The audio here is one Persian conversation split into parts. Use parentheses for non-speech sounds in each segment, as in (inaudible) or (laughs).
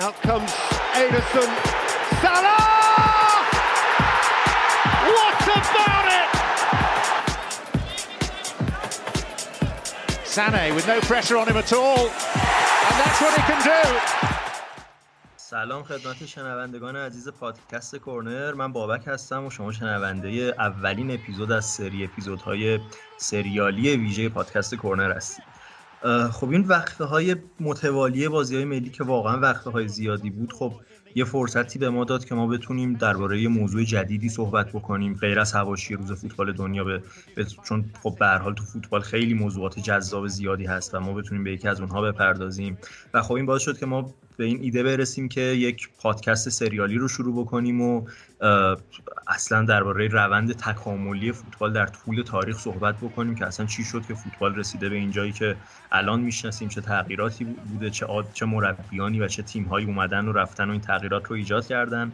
Out comes Ederson. Salah! What about it? Sané with no pressure on him at all. And that's what he can do. سلام خدمت شنوندگان عزیز پادکست کورنر من بابک هستم و شما شنونده اولین اپیزود از سری اپیزودهای سریالی ویژه پادکست کورنر هستید خب این وقفه های متوالی بازی های ملی که واقعا وقفه های زیادی بود خب یه فرصتی به ما داد که ما بتونیم درباره یه موضوع جدیدی صحبت بکنیم غیر از حواشی روز فوتبال دنیا به, چون خب به هر حال تو فوتبال خیلی موضوعات جذاب زیادی هست و ما بتونیم به یکی از اونها بپردازیم. و خب این باعث شد که ما به این ایده برسیم که یک پادکست سریالی رو شروع بکنیم و اصلا درباره روند تکاملی فوتبال در طول تاریخ صحبت بکنیم که اصلا چی شد که فوتبال رسیده به اینجایی که الان می‌شناسیم چه تغییراتی بوده چه چه مربیانی و چه تیمهایی اومدن و رفتن و این تغییرات رو ایجاد کردن.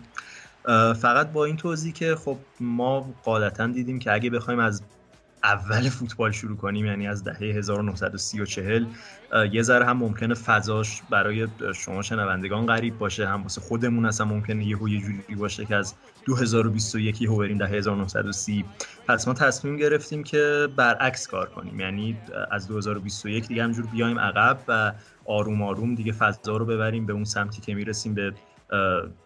فقط با این توضیح که خب ما قاعدتا دیدیم که اگه بخوایم از اول فوتبال شروع کنیم یعنی از دهه 1930 و چهل یه ذره هم ممکنه فضاش برای شما شنوندگان غریب باشه هم واسه خودمون اصلا ممکنه یه یه جوری باشه که از 2021 یهو بریم دهه 1930 پس ما تصمیم گرفتیم که برعکس کار کنیم یعنی از 2021 دیگه همجور بیایم عقب و آروم آروم دیگه فضا رو ببریم به اون سمتی که می‌رسیم به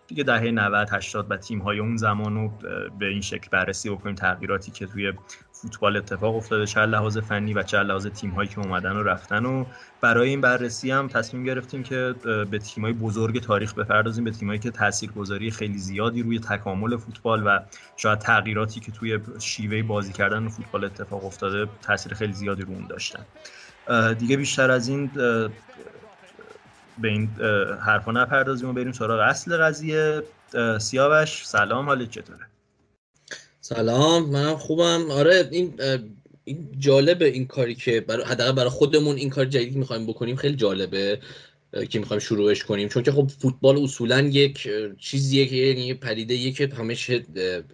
دیگه دهه 90 80 و تیم های اون زمان رو به این شکل بررسی بکنیم. تغییراتی که توی فوتبال اتفاق افتاده چه لحاظ فنی و چه لحاظ تیم هایی که اومدن و رفتن و برای این بررسی هم تصمیم گرفتیم که به تیم های بزرگ تاریخ بپردازیم به تیم هایی که تاثیرگذاری خیلی زیادی روی تکامل فوتبال و شاید تغییراتی که توی شیوه بازی کردن فوتبال اتفاق افتاده تاثیر خیلی زیادی رو اون داشتن. دیگه بیشتر از این به این حرفا نپردازیم و بریم سراغ اصل قضیه. سیاوش سلام حالت چطوره؟ سلام من خوبم. آره این این جالبه این کاری که برای حداقل برای خودمون این کار جدیدی می‌خوایم بکنیم خیلی جالبه. که می‌خوایم شروعش کنیم. چون که خب فوتبال اصولا یک چیزیه که یعنی پدیده که همش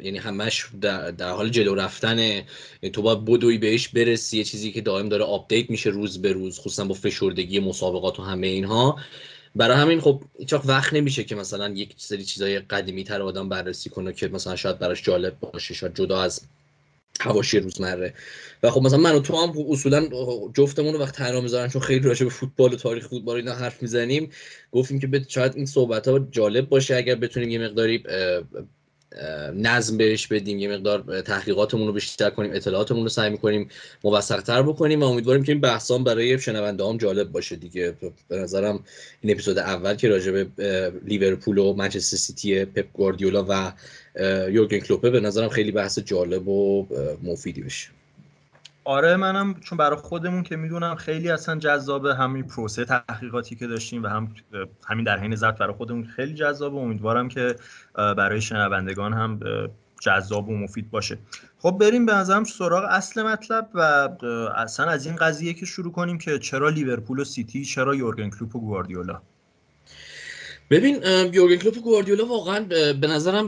یعنی همش در, در حال جلو رفتن یعنی تو باید بدوی بهش برسی. یه چیزی که دائم داره update میشه روز به روز خصوصا با فشردگی مسابقات و همه اینها. برای همین خب هیچ وقت نمیشه که مثلا یک سری چیزای قدیمی تر آدم بررسی کنه که مثلا شاید براش جالب باشه شاید جدا از حواشی روزمره و خب مثلا من و تو هم اصولا جفتمون رو هر وقت تنها می‌ذارن چون خیلی راجع به فوتبال و تاریخ فوتبال اینا حرف می‌زنیم گفتیم که شاید این صحبت ها جالب باشه اگر بتونیم یه مقداری نظم بهش بدیم یه مقدار تحقیقاتمون رو بیشتر کنیم اطلاعاتمون رو سعی می‌کنیم موثقتر بکنیم و امیدواریم که این بحثام برای شنونده هم جالب باشه دیگه. به نظرم این اپیزود اول که راجع به لیورپول و منچستر سیتی پپ گواردیولا و یورگن کلوپه به نظرم خیلی بحث جالب و مفیدی بشه آره منم چون برای خودمون که می‌دونم خیلی اصلا جذابه همین پروسه تحقیقاتی که داشتیم و هم همین در حین ضبط برای خودمون خیلی جذابه. امیدوارم که برای شنوندگان هم جذاب و مفید باشه. خب بریم به نظرم سراغ اصل مطلب و اصلا از این قضیه که شروع کنیم که چرا لیورپول و سیتی چرا یورگن کلوپ و گواردیولا؟ ببین یورگن کلوپ و گواردیولا واقعا به نظرم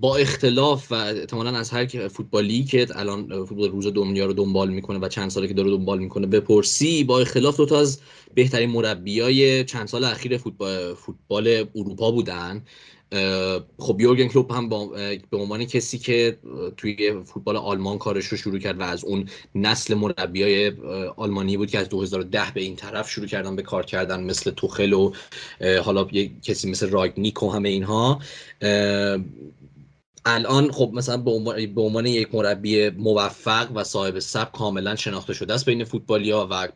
با اختلاف و احتمالا از هر فوتبالی که الان فوتبال روز دنیا رو دنبال می‌کنه و چند ساله که داره دنبال می‌کنه بپرسی با اختلاف دو تا از بهترین مربیای چند سال اخیر فوتبال, فوتبال اروپا بودن. خب یورگن کلوپ هم به عنوان کسی که توی فوتبال آلمان کارش رو شروع کرد و از اون نسل مربیای آلمانی بود که از 2010 به این طرف شروع کردن به کار کردن مثل توخل و حالا یه کسی مثل راگنیک و همه اینها. الان خب مثلا به عنوان, یک مربی موفق و صاحب سب کاملا شناخته شده است بین فوتبالیا و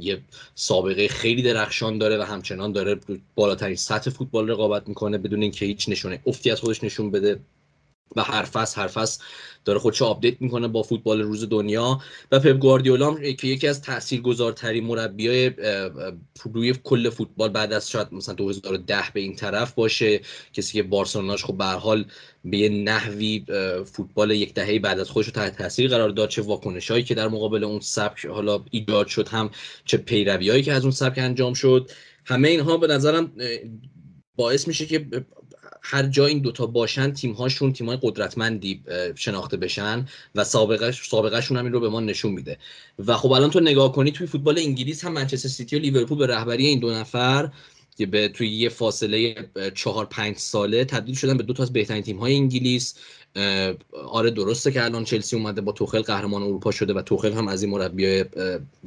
یه سابقه خیلی درخشان داره و همچنان داره بالاترین سطح فوتبال رقابت می‌کنه بدون اینکه هیچ نشونه افتی از خودش نشون بده. و هر فصل هر فصل داره خودش update می‌کنه با فوتبال روز دنیا و پپ گواردیولا که یکی از تاثیرگذارترین مربیای روی کل فوتبال بعد از شاید مثلا 2010 به این طرف باشه. کسی که بارسلوناش خب به حال به یه نحوی فوتبال یک دهه بعد از خودش تحت تاثیر قرار داد چه واکنشایی که در مقابل اون سبک حالا ایجاد شد هم چه پیرویایی که از اون سبک انجام شد. همه اینها به نظرم باعث میشه که هر جا این دوتا باشن تیم هاشون تیم های قدرتمندی شناخته بشن و سابقه سابقهشون هم این رو به ما نشون میده. و خب الان تو نگاه کنی توی فوتبال انگلیس هم منچستر سیتی و لیورپول به رهبری این دو نفر به توی یه فاصله چهار پنج ساله تبدیل شدن به دو تا از بهترین تیم های انگلیس آره درسته که الان چلسی اومده با توخل قهرمان اروپا شده و توخل هم از این مربی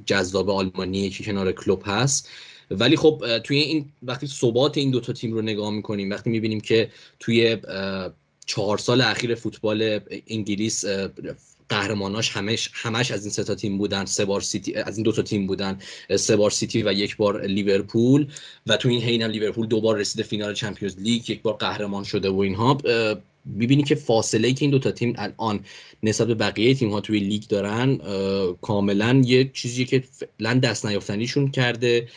جذاب آلمانی که کنار کلوب هست. ولی خب توی این وقتی ثبات این دوتا تیم رو نگاه می‌کنیم وقتی می‌بینیم که توی چهار سال اخیر فوتبال انگلیس قهرماناش همش همش از این سه تا تیم بودن. سه بار سیتی از این دو تا تیم بودن. سه بار سیتی و یک بار لیورپول. و تو این حین لیورپول دو بار رسیده فینال Champions League یک بار قهرمان شده و اینها. ببینی که فاصله ای که این دو تا تیم الان نسبت به بقیه تیم ها توی لیگ دارن کاملا یه چیزی که فعلا دست نیافتنیشون کرده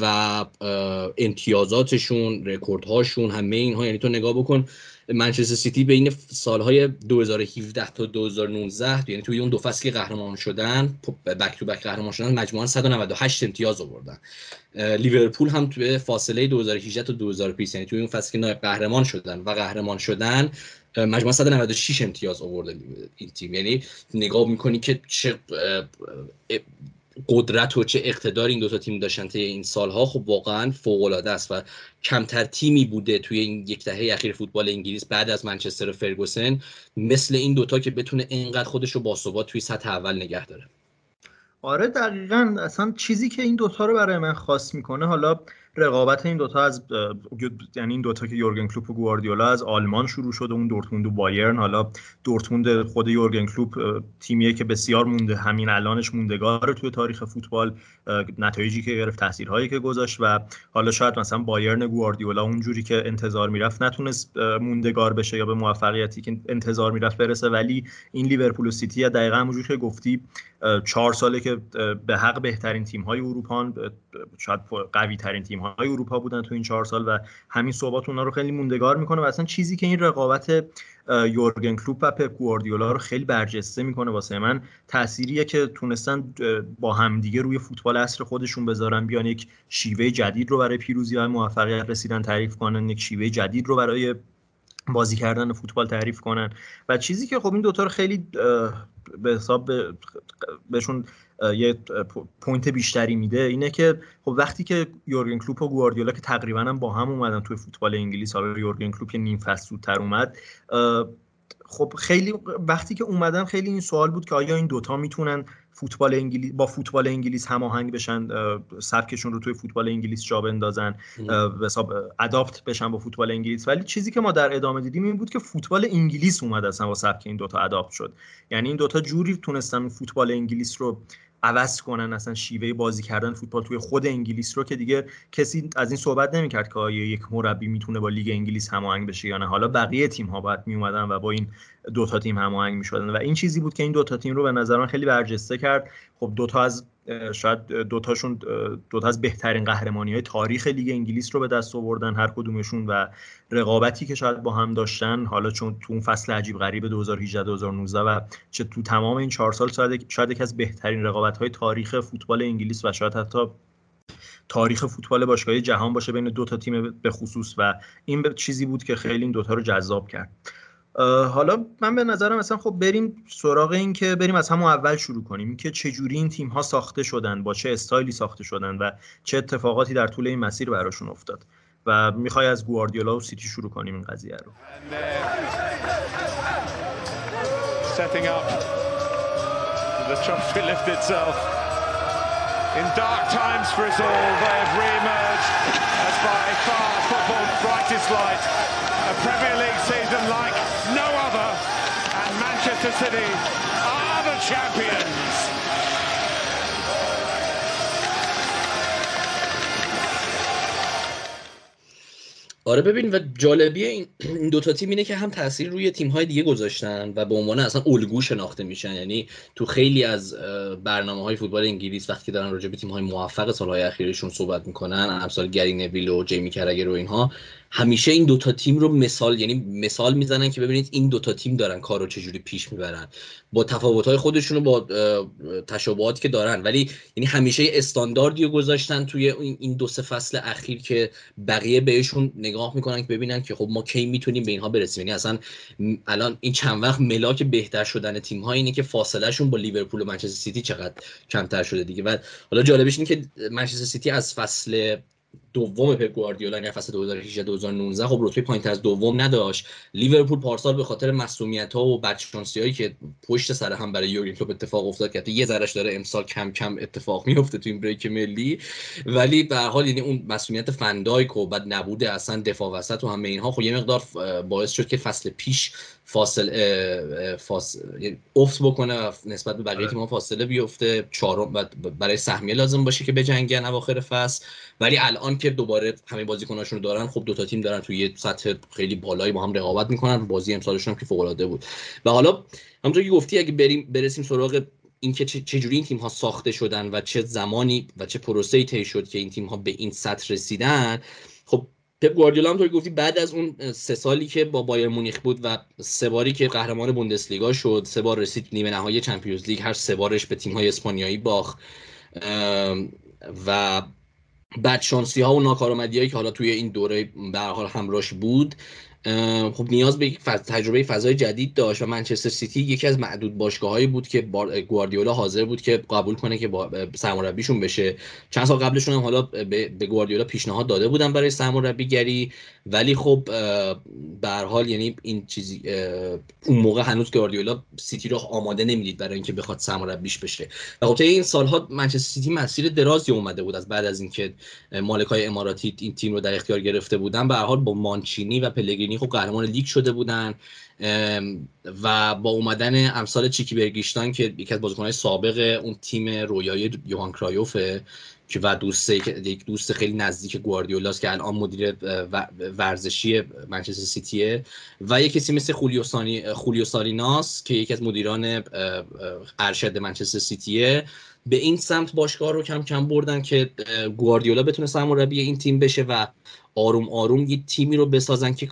و امتیازاتشون رکوردهاشون همه اینها. یعنی تو نگاه بکن منچستر سیتی بین سالهای 2017 تا 2019 یعنی توی اون دو فصلی قهرمان شدن back to back قهرمان شدن مجموعا 198 امتیاز آوردن. لیورپول هم توی فاصله 2018 تا 2020 یعنی توی اون فصلی که قهرمان شدن و قهرمان شدن مجموعا 196 امتیاز آورده این تیم. یعنی نگاه می‌کنی که چه قدرت و چه اقتدار این دوتا تیم داشتن طی این سالها خب واقعا فوق العاده است و کمتر تیمی بوده توی این یک دهه اخیر فوتبال انگلیس بعد از منچستر و فرگوسن مثل این دوتا که بتونه اینقدر خودش رو باثبات توی سطح اول نگه داره. آره دقیقا. اصلا چیزی که این دوتا رو برای من خاص می‌کنه حالا رقابت این دوتا از یعنی این دوتا که یورگن کلوپ و گواردیولا از آلمان شروع شده اون دورتموند و بایرن حالا دورتموند خود یورگن کلوپ تیمیه که بسیار مونده همین الانش موندگار توی تاریخ فوتبال نتایجی که گرفت تاثیرهایی که گذاشت و حالا شاید مثلا بایرن گواردیولا اونجوری که انتظار می‌رفت نتونست موندگار بشه یا به موفقیتی که انتظار می‌رفت برسه. ولی این لیورپول و سیتی دقیقا همونجوری که گفتی چهار ساله که به حق بهترین تیم های اروپا شاید قوی ترین تیم های اروپا بودن تو این چهار سال و همین صحبات اونا رو خیلی موندگار می‌کنه و اصلا چیزی که این رقابت یورگن کلوپ و پپ گواردیولا رو خیلی برجسته می‌کنه واسه من. تأثیریه که تونستن با همدیگه روی فوتبال اصر خودشون بذارن بیان یک شیوه جدید رو برای پیروزی های موفقیت رسیدن تعریف کنن یک شیوه جدید رو برای بازی کردن فوتبال تعریف کنن. و چیزی که خب این دوتا رو خیلی به حساب بهشون یه point بیشتری میده. اینه که خب وقتی که یورگن کلوپ و گواردیولا که تقریبا هم با هم اومدن توی فوتبال انگلیس حالا یورگن کلوپ که نیم فصل زودتر اومد خب خیلی وقتی که اومدن خیلی این سوال بود که آیا این دوتا می‌تونن فوتبال انگلیس با فوتبال انگلیس هماهنگ بشن سبکشون رو توی فوتبال انگلیس جا بندازن به حساب adapt بشن با فوتبال انگلیس. ولی چیزی که ما در ادامه دیدیم این بود که فوتبال انگلیس اومد اصلا با سبک این دوتا adapt شد. یعنی این دوتا جوری تونستن فوتبال انگلیس رو عوض کنن اصلا شیوه بازی کردن فوتبال توی خود انگلیس رو که دیگه کسی از این صحبت نمی‌کرد که آیا یک مربی می‌تونه با لیگ انگلیس هماهنگ بشه یا نه. حالا بقیه تیم ها باید می اومدن و با این دوتا تیم هماهنگ می‌شدن و این چیزی بود که این دوتا تیم رو به نظر من خیلی برجسته کرد. خب دوتا از شاید دوتاشون دوتا از بهترین قهرمانی های تاریخ لیگ انگلیس رو به دست آوردن هر کدومشون و رقابتی که شاید با هم داشتن حالا چون تو اون فصل عجیب غریب 2018 2019 و چه تو تمام این چهار سال شاید یکی از بهترین رقابت های تاریخ فوتبال انگلیس و شاید حتی تاریخ فوتبال باشگاهی جهان باشه بین دو تا تیم به خصوص و این چیزی بود که خیلی این دوتا رو جذاب کرد. حالا من به نظرم مثلا خب بریم سراغ این که بریم از همون اول شروع کنیم که چجوری این تیم ها ساخته شدن با چه استایلی ساخته شدن و چه اتفاقاتی در طول این مسیر براشون افتاد. و می‌خوای از گواردیولا و سیتی شروع کنیم این قضیه رو. Setting up the itself. In dark times for as by light. A Premier League season like Manchester City are the champions. آره ببین و جالبی این دوتا تیم اینه که هم تاثیر روی تیم های دیگه گذاشتن و به عنوان اصلا الگو شناخته میشن یعنی تو خیلی از برنامه های فوتبال انگلیس وقتی دارن راجع به تیم های موفق سالهای اخیرشون صحبت می‌کنن امثال گری نویل و جیمی کرگر و اینها همیشه این دوتا تیم رو مثال یعنی مثال می‌زنن که ببینید این دوتا تیم دارن کار رو چجوری پیش می‌برن. با تفاوت‌های خودشون رو با تشابهاتی که دارن. ولی یعنی همیشه استانداردی رو گذاشتن توی این دو سه فصل اخیر که بقیه بهشون نگاه می‌کنن که ببینن که خب ما کی می‌تونیم به اینها برسیم. یعنی اصلا الان این چند وقت ملاک بهتر شدن تیم ها اینه که فاصله شون با لیورپول و منچستر سیتی چقدر کمتر شده دیگه. و حالا جالبش اینه که منچستر سیتی از فصل دوم پپ گواردیولا یعنی فصل 2018 2019 خب رتبه پایینتر از دوم نداشت. لیورپول پارسال به خاطر مصدومیت ها و بدشانسی هایی که پشت سر هم برای یورگن کلوپ اتفاق افتاد که یه ذرهش داره امسال کم کم اتفاق میفته تو این break ملی. ولی به هر حال یعنی اون مسئولیت فندایک و بعد نبوده اصلا دفاع وسط و همه اینها خب یه مقدار باعث شد که فصل پیش فاصله فاصله افت بکنه و نسبت به بقیه آره. تیم‌ها فاصله بیفته. چهارم برای سهمیه لازم باشه که بجنگن اواخر فصل. ولی الان که دوباره همه بازیکناشون رو دارن خب دو تا تیم دارن توی یه سطح خیلی بالایی با هم رقابت می‌کنن. بازی امسالشون هم که فوق العاده بود. و حالا همونطور که گفتی اگه بریم برسیم سراغ اینکه چجوری این تیم ها ساخته شدن و چه زمانی و چه پروسه‌ای طی شد که این تیم ها به این سطح رسیدن خب پپ گواردیولا هم گفتی بعد از اون سه سالی که با بایر مونیخ بود و سه باری که قهرمان بوندسلیگا شد سه بار رسید نیمه نهایی چمپیونز لیگ هر سه بارش به تیم های اسپانیایی باخت. و بدشانسی ها و ناکارآمدی هایی که حالا توی این دوره به حال همراهش بود خب نیاز به تجربه فضای جدید داشت و منچستر سیتی یکی از معدود باشگاهایی بود که گواردیولا حاضر بود که قبول کنه که سرمربیشون بشه. چند سال قبلشون هم حالا به گواردیولا پیشنهاد داده بودن برای سرمربیگری. ولی خب به حال یعنی این چیزی اون موقع هنوز گواردیولا سیتی رو آماده نمی‌دید برای اینکه بخواد سرمربیش بشه. و خب این سالها منچستر سیتی مسیر درازی اومده بود از بعد از اینکه مالکای اماراتی این تیم رو در اختیار گرفته بودن. به حال با مانچینی و پلگرینی خب قهرمان لیگ شده بودن و با اومدن امثال چیکی برگیشتان که یکی از بازیکنهای سابق اون تیم رویای یوهان کرایوفه که و دوست یک دوست خیلی نزدیک گواردیولاست که الان مدیر ورزشی منچستر سیتیه و یک کسی مثل خولیو سالیناس که یکی از مدیران ارشد منچستر سیتیه به این سمت باشگاه رو کم کم بردن که گواردیولا بتونه سرمربی این تیم بشه و آروم آروم یه تیمی رو بسازن که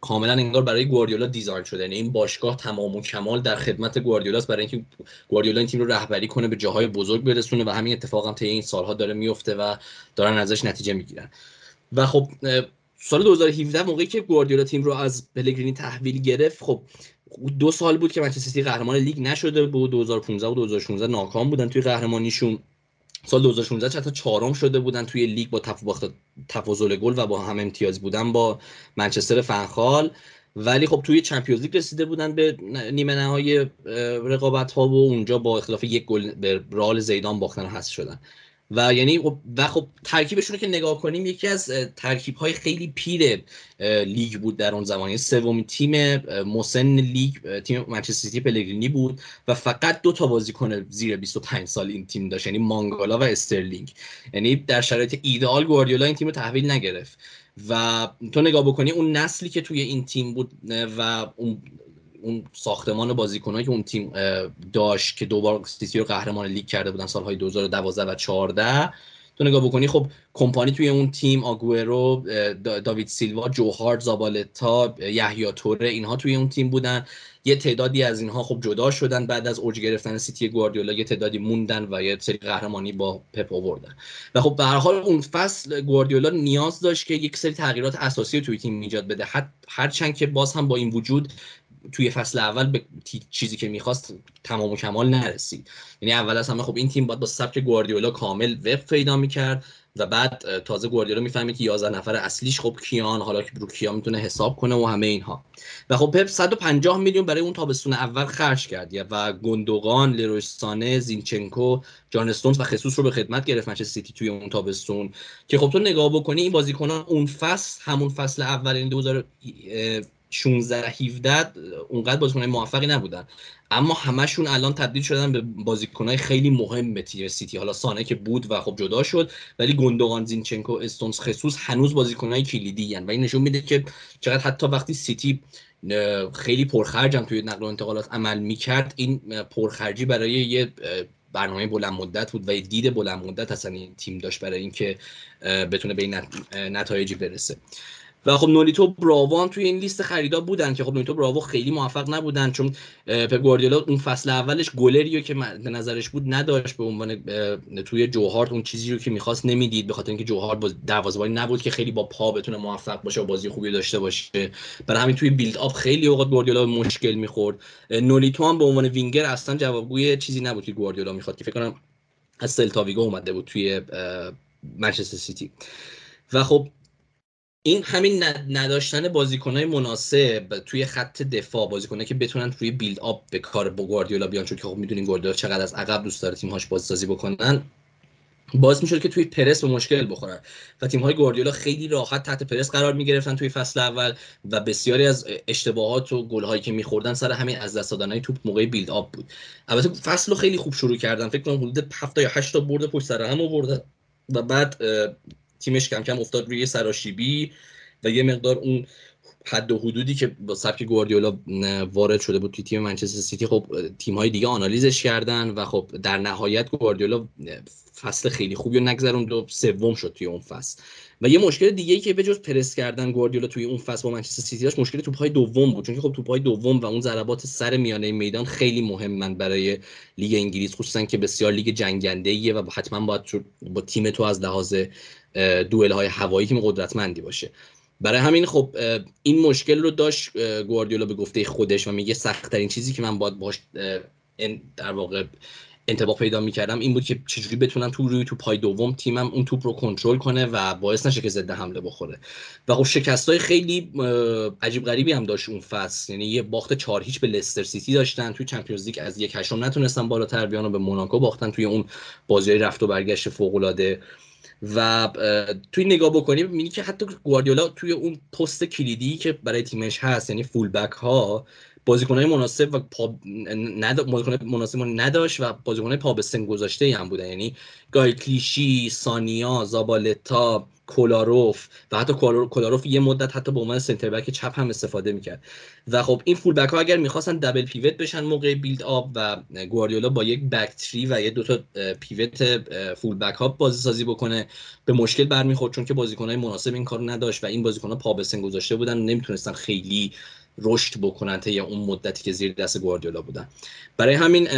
کاملا انگار برای گواردیولا design شده. یعنی این باشگاه تمام و کمال در خدمت گواردیولاست برای اینکه گواردیولا این تیم رو رهبری کنه به جاهای بزرگ برسونه و همین اتفاق هم طی این سالها داره میفته و دارن ازش نتیجه می‌گیرن. و خب سال 2017 موقعی که گواردیولا تیم رو از پلگرینی تحویل گرفت خب دو سال بود که منچستر سیتی قهرمان لیگ نشده بود. 2015 و 2016 ناکام بودن توی قهرمانیشون. سال 2016 حتی چهارم شده بودن توی لیگ با تفاضل گل و با هم امتیاز بودن با منچستر فنخال ولی خب توی Champions League رسیده بودن به نیمه نهایی رقابت ها و اونجا با اختلاف یک گل به رئال زیدان باختن و حذف شدن. و یعنی خب و خب ترکیبشون رو که نگاه کنیم یکی از ترکیب های خیلی پیر لیگ بود در اون زمان. سومین تیم مسن لیگ تیم منچستر سیتی پلگرینی بود و فقط دو تا بازیکن زیر 25 سال این تیم داشت یعنی مانگالا و استرلینگ. یعنی در شرایط ایدئال گواردیولا این تیم رو تحویل نگرفت. و تو نگاه بکنی اون نسلی که توی این تیم بود و اون اون ساختمان بازیکنایی که اون تیم داشت که دوبار سیتی رو قهرمان لیگ کرده بودن سالهای 2012 و 14 تو نگاه بکنی خب کمپانی توی اون تیم آگورو داوید سیلوا جو هارت زابالتا یحیی توره اینها توی اون تیم بودن. یه تعدادی از اینها خب جدا شدن بعد از اوج گرفتن سیتی گواردیولا یه تعدادی موندن و یه سری قهرمانی با پپ آوردن. و خب به هر حال اون فصل گواردیولا نیاز داشت که یک سری تغییرات اساسی توی تیم ایجاد بده. هرچند که باز هم با این وجود توی فصل اول به چیزی که می‌خواست تمام و کمال نرسید. یعنی اول از همه خب این تیم باید با سبک گواردیولا کامل وب پیدا می‌کرد و بعد تازه گواردیولا می‌فهمید که 11 نفر اصلیش خب کیان حالا که برو کیا می‌تونه حساب کنه و همه اینها. و خب پپ 150 میلیون برای اون تابستون اول خرج کرد. و گندوقان لروسانه زینچنکو جان استونز و خسوس رو به خدمت گرفت منچستر سیتی توی اون تابستون. که خب تو نگاه بکنی این بازیکنان اون فصل همون فصل اول این 2000 16 17 اونقدر بازیکنای موفقی نبودن. اما همشون الان تبدیل شدن به بازیکنای خیلی مهم برای سیتی. حالا سانه که بود و خب جدا شد ولی گوندوغان زینچنکو استونز خسوس هنوز بازیکنای کلیدی هن. و این نشون میده که چقدر حتی وقتی سیتی خیلی پرخرجم توی نقل و انتقالات عمل می‌کرد این پرخرجی برای یه برنامه بلند مدت بود و یه دید بلند مدت اصلا این تیم داشت برای اینکه بتونه به این نتایجی برسه. و خب نولیتو براوو هم توی این لیست خریدا بودن که خب نولیتو براوو خیلی موفق نبودن چون پپ گواردیولا اون فصل اولش گلریو که به نظرش بود نداشت به عنوان توی جوهارد اون چیزی رو که می‌خواست نمی‌دید به خاطر اینکه جوهارد با دروازه‌بانی نبود که خیلی با پا بتونه موفق باشه و بازی خوبی داشته باشه. برای همین توی بیلد آپ خیلی اوقات گواردیولا مشکل می‌خورد. نولیتو هم به عنوان وینگر اصلا جوابگوی چیزی نبود که گواردیولا می‌خواد که فکر کنم از سلتاویگو اومده بود توی منچستر سیتی. و خب این همین نداشتن بازیکنهای مناسب توی خط دفاع بازیکنایی که بتونن توی build up به کار با گواردیولا بیان چون که خب می‌دونین گواردیولا چقدر از عقب دوست داره تیم‌هاش بازسازی بکنن. باعث می‌شد که توی پرس به مشکل بخورن و تیم های گواردیولا خیلی راحت تحت پرس قرار می‌گرفتن توی فصل اول و بسیاری از اشتباهات و گل هایی که میخوردن سر همین از دست دادن توپ موقع بیلد آپ بود. البته فصل رو خیلی خوب شروع کردن فکر کنم حدود 7 یا 8 تا برد پشت سر هم آوردن و بعد تیمش کم کم افتاد روی سراشیبی و یه مقدار اون حد و حدودی که با سبک گواردیولا وارد شده بود توی تیم منچستر سیتی خب تیم های دیگه آنالیزش کردن و خب در نهایت گواردیولا فصل خیلی خوبی رو نگذروند و سوم شد توی اون فصل. و یه مشکل دیگه ای که به جز پرس کردن گواردیولا توی اون فصل با منچستر سیتی داشت مشکل توپهای دوم بود. چون که خب توپهای دوم و اون ضربات سر میانه میدان خیلی مهمن برای لیگ انگلیس خصوصا که بسیار لیگ جنگنده ایه و حتما باید با تیم تو از لحاظ دوئل های هوایی که قدرتمندی باشه. برای همین خب این مشکل رو داشت گواردیولا به گفته خودش و میگه سخت ترین چیزی که من باید باهاش در واقع انطباق پیدا می‌کردم این بود که چجوری بتونم تو روی توپای دوم تیمم اون توپ رو کنترل کنه و باعث نشه که ضد حمله بخوره. و خب شکست های خیلی عجیب غریبی هم داشت اون فصل. یعنی یه باخت چهار هیچ به لستر سیتی داشتن. توی چمپیونز لیگ از یک هشتم نتونستن بالاتر بیان و به موناکو باختن. توی اون بازی رفت و برگشت فوق العاده و توی نگاه بکنی می‌بینی که حتی گواردیولا توی اون پست کلیدی که برای تیمش هست یعنی فول بک ها بازیکنهای مناسب و پا ند... مناسب نداشت و بازیکنهای پا به سن گذاشته هم بودن. یعنی گای کلیشی سانیا زابالتا کولاروف و حتی کولاروف یه مدت حتی به عنوان سنتر بک چپ هم استفاده می‌کرد. و خب این فول بک ها اگر می‌خواستن دبل پیوت بشن موقع بیلد آب و گواردیولا با یک بک تری و یه دوتا پیوت فول بک ها بازی سازی بکنه به مشکل برمیخورد چون که بازیکن های مناسب این کارو نداشت و این بازیکن ها پا به سن گذاشته بودن و نمی‌تونستن خیلی رشد بکنن تا اون مدتی که زیر دست گواردیولا بودن. برای همین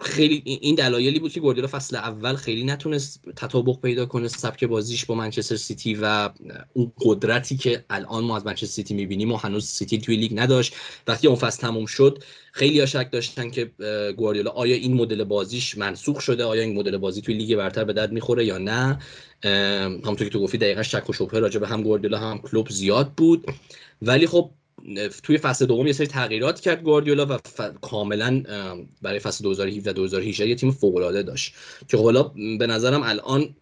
خیلی این دلایلی بود که گواردیولا فصل اول خیلی نتونست تطابق پیدا کنه سبک بازیش با منچستر سیتی و اون قدرتی که الان ما از منچستر سیتی می‌بینیم و هنوز سیتی توی لیگ نداشت. وقتی اون فصل تموم شد خیلی شک داشتن که گواردیولا آیا این مدل بازیش منسوخ شده؟ آیا این مدل بازی توی لیگ برتر به درد می‌خوره یا نه؟ همونطور که تو گفتی دقیقا شک و شبهه راجع به هم گواردیولا هم کلوپ زیاد بود. ولی خب توی فصل دوم یه سری تغییرات کرد گواردیولا و ف... کاملا برای فصل 2017 2018 یه تیم فوق العاده داشت. که خب حالا به نظرم الان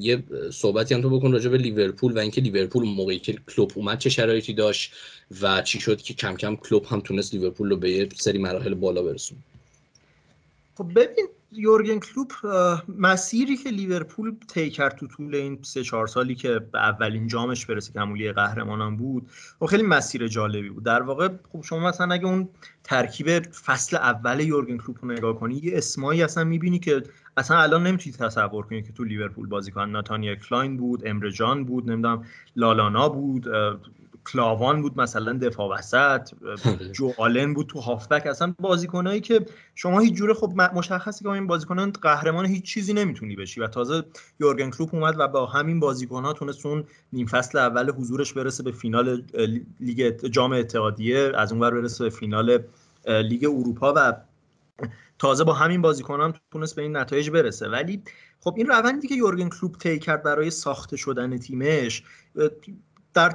یه صحبتی هم تو بکن راجع به لیورپول و اینکه لیورپول موقعی که کلوب اومد چه شرایطی داشت و چی شد که کم کم کلوب هم تونست لیورپول رو به یه سری مراحل بالا برسونه. خب ببین یورگن کلوپ مسیری که لیورپول طی کرد تو طول این سه چهار سالی که به اولین جامش برسه که قهرمانان بود خب خیلی مسیر جالبی بود. در واقع خب شما مثلا اگه اون ترکیب فصل اول یورگن کلوپ رو نگاه کنی یه اسمایی اصلا می‌بینی که اصلا الان نمی‌تونی تصور کنی که تو لیورپول بازی کنن ناتانیل کلاین بود امره جان بود نمی‌دونم لالانا بود کلاوان بود مثلا دفاع وسط (laughs) جو آلن بود تو هافبک اصلا بازیکنایی که شما هیچ جوره خب مشخصه که این بازیکنان قهرمان هیچ چیزی نمی‌تونی بشی و تازه یورگن کلوپ اومد و با همین بازیکنها تونست اون نیم فصل اول حضورش برسه به فینال لیگ جام اتحادیه از اونور برسه به فینال لیگ اروپا و تازه با همین بازیکنان هم تونست به این نتایج برسه. ولی خب این روندی که یورگن کلوپ طی کرد برای ساخته شدن تیمش در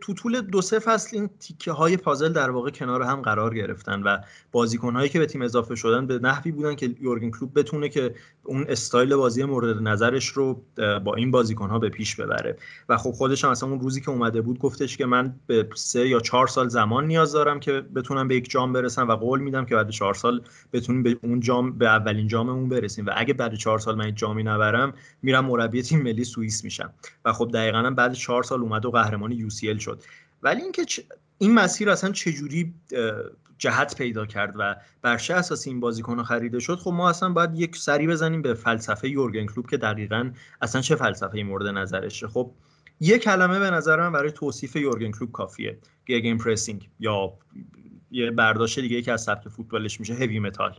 تو طول دو سه فصل این تیکه های پازل در واقع کنار هم قرار گرفتن و بازیکن هایی که به تیم اضافه شدن به نحوی بودن که یورگن کلوپ بتونه که اون استایل بازی مورد نظرش رو با این بازیکن ها به پیش ببره. و خب خودش هم اصلا اون روزی که اومده بود گفتش که من به سه یا چهار سال زمان نیاز دارم که بتونم به یک جام برسم و قول میدم که بعد چهار سال بتونیم به اون جام به اولین جاممون برسیم. و اگه بعد چهار سال من جامی نبرم میرم مربی تیم ملی سوئیس میشم. و خب دقیقا بعد چهار سال اومد و قهرمان یو شد. ولی اینکه این مسیر اصلا چجوری جهت پیدا کرد و بر اساس این بازیکن خریده شد خب ما اصلا باید یک سری بزنیم به فلسفه یورگن کلوپ که دقیقا اصلا چه فلسفه مورد نظرشه خب یک کلمه به نظر من برای توصیف یورگن کلوپ کافیه. Gegenpressing یا یه برداشت دیگه که از سبک فوتبالش میشه heavy metal.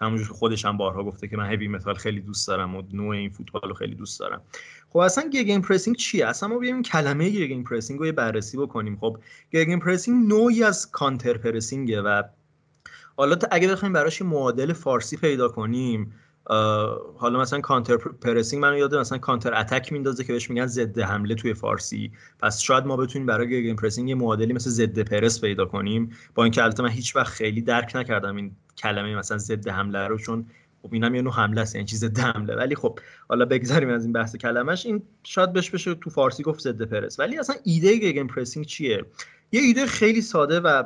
همونجور که خودش هم بارها گفته که من heavy metal خیلی دوست دارم و نوع این فوتبال رو خیلی دوست دارم. خب اصلا Gegenpressing چیه؟ اصلا ما بیایم کلمه Gegenpressing رو یه بررسی بکنیم. خب Gegenpressing نوعی از counter pressing ه و حالا اگه بخوایم براش معادل فارسی پیدا کنیم حالا مثلا counter pressing منو یاد مثلا counter attack میندازه که بهش میگن ضد حمله توی فارسی. پس شاید ما بتونیم برای Gegenpressing یه معادلی مثل ضد پرس پیدا کنیم. با اینکه البته من هیچ وقت خیلی درک نکردم این کلمه مثلا ضد حمله رو چون خب اینم یه نوع حمله است یعنی چیز حمله. ولی خب حالا بگذاریم از این بحث کلمش این شاید بهش بشه تو فارسی گفت ضد پرس. ولی اصلا ایده Gegenpressing چیه؟ یه ایده خیلی ساده و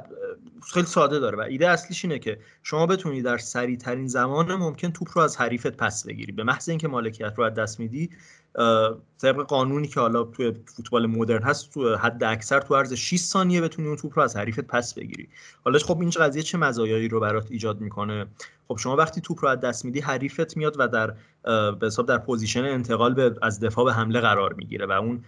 خیلی ساده داره و ایده اصلیش اینه که شما بتونی در سریع ترین زمان ممکن توپ رو از حریفت پس بگیری. به محض اینکه مالکیت رو از دست میدی طبق قانونی که حالا توی فوتبال مدرن هست تو حد اکثر تو عرض 6 ثانیه بتونی اون توپ رو از حریفت پس بگیری. حالا خب این قضیه چه مزایایی رو برات ایجاد می‌کنه؟ خب شما وقتی توپ رو از دست میدی حریفت میاد و در به حساب در position انتقال به از دفاع به حمله قرار می‌گیره و اون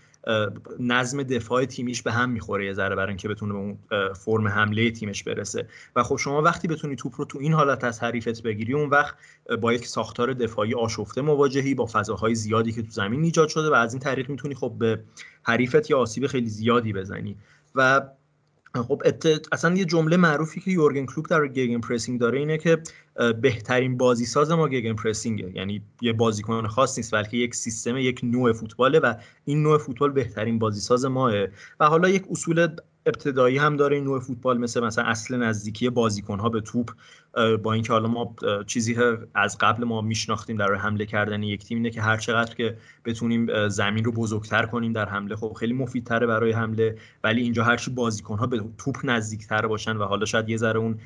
نظم دفاع تیمیش به هم می‌خوره یه ذره برای اینکه بتونه به اون فرم حمله تیمش برسه. و خب شما وقتی بتونی توپ رو تو این حالت از حریفت بگیری اون وقت با یک ساختار دفاعی آشفته مواجهی با فضاهای زیادی که تو زمین ایجاد شده و از این طریق می‌تونی خب به حریفت یا آسیب خیلی زیادی بزنی. و خب اصلا یه جمله معروفی که یورگن کلوپ در گیگن پرسینگ داره اینه که بهترین بازی ساز ما گیگن پرسینگه. یعنی یه بازیکن خاص نیست بلکه یک سیستم یک نوع فوتباله و این نوع فوتبال بهترین بازی ساز ماه. و حالا یک اصول ابتدایی هم داره این نوع فوتبال مثل مثلا اصل نزدیکی بازیکن ها به توپ با اینکه حالا ما چیزی از قبل ما میشناختیم در حمله کردن یک تیم اینه که هر چقدر که بتونیم زمین رو بزرگتر کنیم در حمله خب خیلی مفیدتره برای حمله ولی اینجا هرچی بازیکن ها به توپ نزدیکتر باشن و حالا شاید یه ذره اون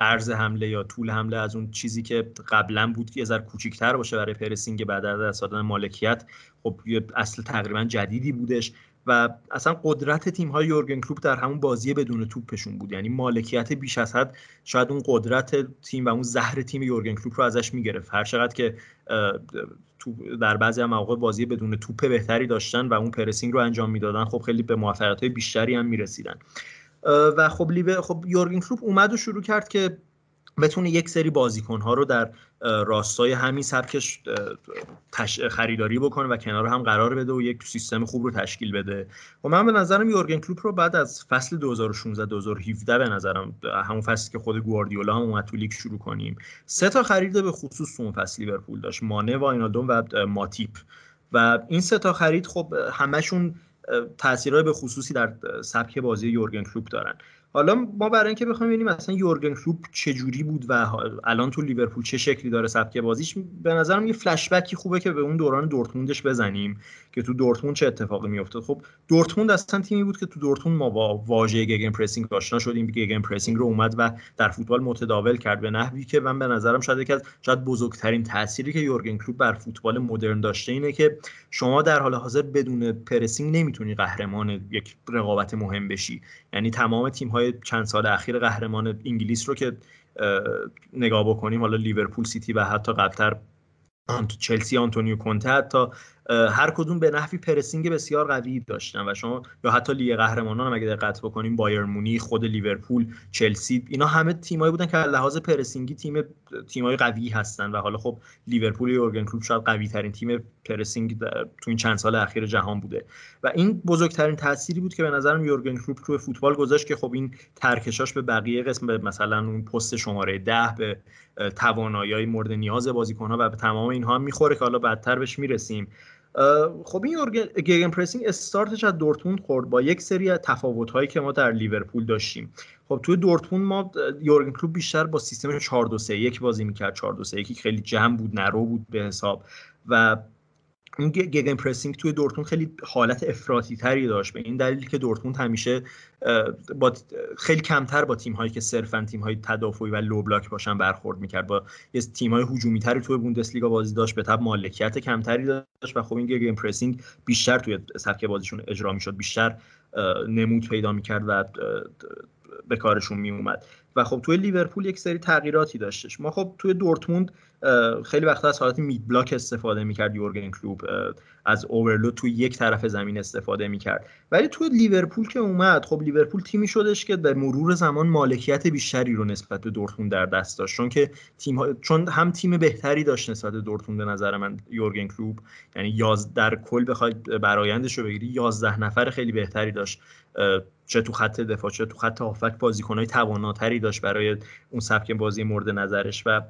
عرض حمله یا طول حمله از اون چیزی که قبلا بود که یه ذره کوچیک‌تر باشه برای پرسینگ بعد از دست مالکیت خب اصل تقریبا جدیدی بودش. و اصلا قدرت تیم های یورگن کلوپ در همون بازی بدون توپشون بود. یعنی مالکیت بیش از حد شاید اون قدرت تیم و اون زهر تیم یورگن کلوپ رو ازش می‌گرفت. هر چقدر که در بعضی مواقع بازی بدون توپ بهتری داشتن و اون پرسینگ رو انجام می‌دادن خب خیلی به موفقیت های بیشتری هم می‌رسیدن. و خب لیبه خب یورگن کلوپ اومد و شروع کرد که بتونه یک سری بازیکن ها رو در راستای همین سبکش خریداری بکنه و کنار هم قرار بده و یک سیستم خوب رو تشکیل بده. و من به نظرم یورگن کلوپ رو بعد از فصل 2016 2017 به نظرم همون فصلی که خود گواردیولا هم اومد تو لیگ شروع کنیم. سه تا خرید به خصوص اون فصل لیورپول داشت. مانه و اینالدون و ماتیپ. و این سه تا خرید خب همشون تاثیرهای به خصوصی در سبک بازی یورگن کلوپ دارن. حالا ما برای اینکه بخوایم ببینیم مثلا یورگن کلوپ چه جوری بود و الان تو لیورپول چه شکلی داره سبک بازیش به نظرم یه فلش بکی خوبه که به اون دوران دورتموندش بزنیم که تو دورتموند چه اتفاقی میافتاد خب دورتموند اصلا تیمی بود که تو دورتموند ما با واژه gegenpressing آشنا شدیم. gegenpressing رو اومد و در فوتبال متداول کرد به نحوی که من به نظرم شاید یکی از شاید بزرگترین تأثیری که یورگن کلوپ بر فوتبال مدرن داشته اینه که شما در حال حاضر بدون pressing نمی‌تونی قهرمان یک رقابت مهم بشی. یعنی تمام تیم های چند سال اخیر قهرمان انگلیس رو که نگاه بکنیم حالا لیورپول سیتی و حتی قبلتر چلسی آنتونیو کنته حتی هر کدوم به نحوی pressing بسیار قوی داشتن و شما یا حتی لیگ قهرمانان هم اگه دقت بکنیم بایرن مونیخ خود لیورپول چلسی اینا همه تیمایی بودن که لحاظ pressing ی تیم تیمای قوی هستن و حالا خب لیورپول یورگن کلوپ شاید قوی ترین تیم pressing تو این چند سال اخیر جهان بوده. و این بزرگترین تأثیری بود که به نظرم یورگن کلوپ روی فوتبال گذاشت که خب این ترکشاش به بقیه قسم به مثلا اون پست شماره ده به توانایی مورد نیاز بازیکن‌ها و به تمام اینها می‌خوره که حالا بعدتر بهش می‌رسیم. خب این گیگن پرسینگ استارتش از دورتموند خورد با یک سری تفاوت هایی که ما در لیورپول داشتیم. خب توی دورتموند ما یورگن کلوب بیشتر با سیستم 4 2 3 1 بازی می‌کرد. 4 2 3 1 خیلی جمع بود نرو بود به حساب. و این gegenpressing توی دورتموند خیلی حالت افراطی تری داشت. به این دلیل که دورتموند همیشه با خیلی کمتر با تیم هایی که صرفا تیم های تدافعی و low block باشن برخورد می‌کرد. با یه تیم های هجومی تری توی بوندسلیگا بازی داشت به تبع مالکیت کمتری داشت و خب این gegenpressing بیشتر توی سبک بازیشون اجرا می‌شد. بیشتر نمود پیدا می‌کرد و به کارشون می اومد و خب توی لیورپول یک سری تغییراتی داشتش. ما خب توی دورتموند خیلی وقتا از حالت مید بلاک استفاده می‌کرد یورگن کلوب از اوورلود توی یک طرف زمین استفاده می‌کرد. ولی توی لیورپول که اومد خب لیورپول تیمی شدش که به مرور زمان مالکیت بیشتری رو نسبت به دورتموند در دست داشت. چون که تیم چون هم تیم بهتری داشت نسبت به دورتموند به نظر من یورگن کلوب. یعنی یاز در کل بخوای برایندش رو بگیری 11 نفر خیلی بهتری داشت. چه تو خط دفاع چه تو خط هافک بازیکنهای تواناتری داشت برای اون سبک بازی مورد نظرش و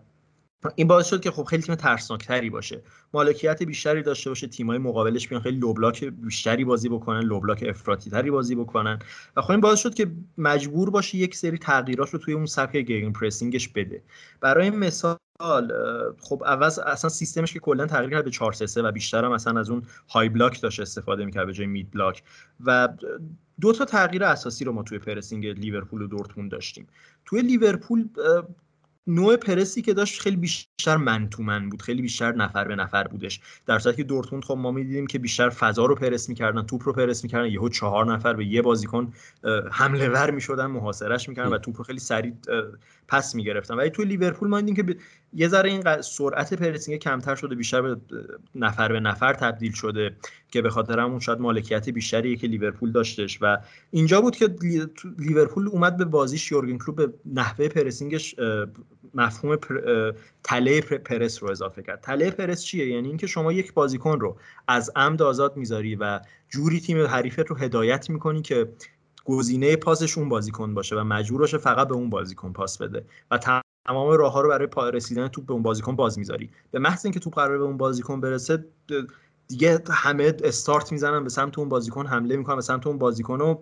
این باعث شد که خب خیلی تیم ترسناکتری باشه. مالکیت بیشتری داشته باشه تیمای مقابلش بیان خیلی low block بیشتری بازی بکنن low block افراطی تری بازی بکنن. و خب این باعث شد که مجبور باشه یک سری تغییرات رو توی اون سبک gegenpressing ش بده. برای مثال خب عوض اصلا سیستمش که کلا تغییر کرد به 4 3 و بیشتر هم مثلا از اون high block داشت استفاده می‌کرد به جای mid block. و دو تا تغییر اساسی رو ما توی pressing لیورپول و دورتموند داشتیم. توی لیورپول نوع پرسی که داشت خیلی بیشتر man to man بود خیلی بیشتر نفر به نفر بودش. در صورتی که دورتموند خب ما می‌دیدیم که بیشتر فضا رو پرس می‌کردن توپ رو پرس می‌کردن یهو چهار نفر به یه بازیکن حمله ور می‌شدن محاصرش می‌کردن و توپ رو خیلی سریع پس می‌گرفتن. ولی توی لیورپول ما دیدیم که یه ذره این سرعت pressing کمتر شده بیشتر به نفر به نفر تبدیل شده که به خاطر همون شاید مالکیت بیشتری که لیورپول داشتش. و اینجا بود که لیورپول اومد به بازیش یورگن کلوپ به نحوه پرسینگش مفهوم تله پرس رو اضافه کرد. تله پرس چیه؟ یعنی اینکه شما یک بازیکن رو از عمد آزاد می‌ذاری و جوری تیم حریفت رو هدایت می‌کنی که گزینه پاسش اون بازیکن باشه و مجبور باشه فقط به اون بازیکن پاس بده و تمام راه ها رو برای پا رسیدن توپ به اون بازیکن باز می‌ذاری. به محض اینکه توپ قرار به اون بازیکن برسه دیگه همه استارت می‌زنن به سمت اون بازیکن حمله می‌کنن به سمت اون بازیکن و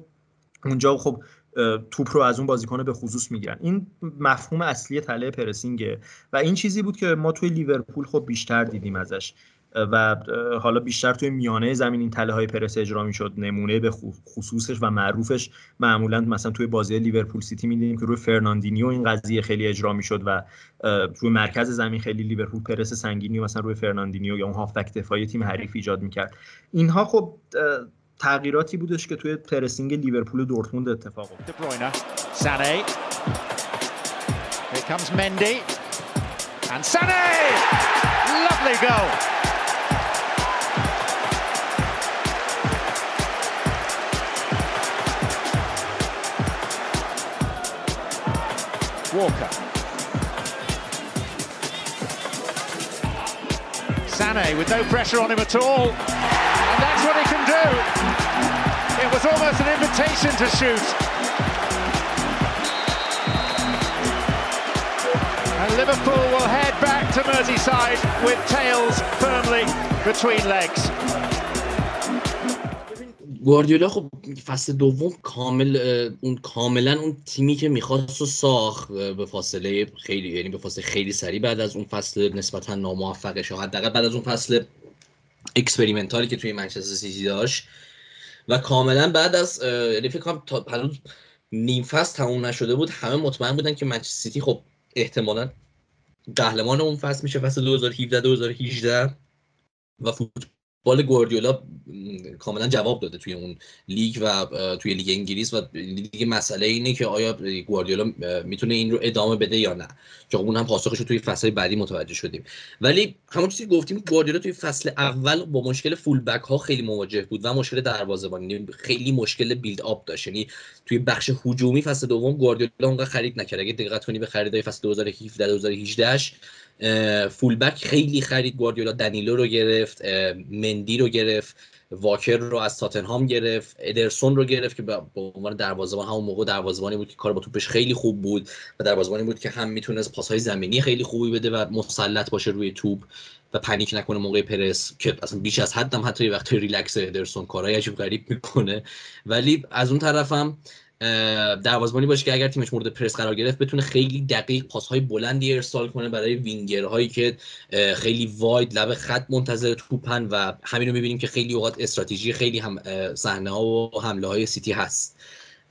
اونجا خب توپ رو از اون بازیکن به خصوص می‌گیرن. این مفهوم اصلی تله pressing ه. و این چیزی بود که ما توی لیورپول خب بیشتر دیدیم ازش. و حالا بیشتر توی میانه زمین این تله های پرس اجرا می‌شد نمونه به خصوصش و معروفش. معمولا مثلا توی بازی لیورپول سیتی می‌دیدیم که روی فرناندینیو این قضیه خیلی اجرا می‌شد و روی مرکز زمین خیلی لیورپول پرس سنگینی مثلا روی فرناندینیو یا اون هافبک دفاعی تیم حریف ایجاد می‌کرد. اینها خب تغییراتی بودش که توی pressing لیورپول و دورتموند اتفاق افتاد. Walker. Sané with no pressure on him at all. And that's what he can do. It was almost an invitation to shoot. And Liverpool will head back to Merseyside with tails firmly between legs. گواردیولا خب فصل دوم کامل اون کاملا اون تیمی که می‌خواست و ساخت به فاصله خیلی یعنی به فاصله خیلی سریع بعد از اون فصل نسبتا ناموفقش حداقل بعد از اون فصل experimental ی که توی منچستر سیتی داشت و کاملا بعد از یعنی فکر کنم تا هنوز نیم فصل تموم نشده بود همه مطمئن بودن که منچستر سیتی خب احتمالا قهرمان اون فصل میشه فصل 2017 2018 و فوتبال بال گواردیولا کاملا جواب داده توی اون لیگ و توی لیگ انگلیس و دیگه مسئله اینه که آیا گواردیولا می‌تونه این رو ادامه بده یا نه. که اون هم پاسخش رو توی فصل بعدی متوجه شدیم. ولی همون چیزی گفتیم گواردیولا توی فصل اول با مشکل فول بک ها خیلی مواجه بود و مشکل دروازه‌بانی یعنی خیلی مشکل بیلد آپ داشت. یعنی توی بخش هجومی فصل دوم گواردیولا اونقدر خرید نکرد. اگه دقت کنی به خریدای فصل 2017 2018 full back خیلی خرید گواردیولا دانیلو رو گرفت مندی رو گرفت واکر رو از تاتنهام گرفت ادرسون رو گرفت که به عنوان دروازه‌بان همون موقع دروازه‌بانی بود که کار با توپش خیلی خوب بود و دروازه‌بانی بود که هم می‌تونست پاس‌های زمینی خیلی خوبی بده و مسلط باشه روی توپ و panic نکنه موقع پرس که اصلا بیش از حدم حتی وقتی ریلکس ادرسون کارهای عجیب غریب می‌کنه. ولی از اون طرفم دروازبانی باشه که اگر تیمش مورد پرس قرار گرفت بتونه خیلی دقیق پاس های بلندی ارسال کنه برای وینگرهایی که خیلی wide لب خط منتظر توپن و همین رو می‌بینیم که خیلی اوقات استراتژی خیلی هم صحنه ها و حمله های سیتی هست.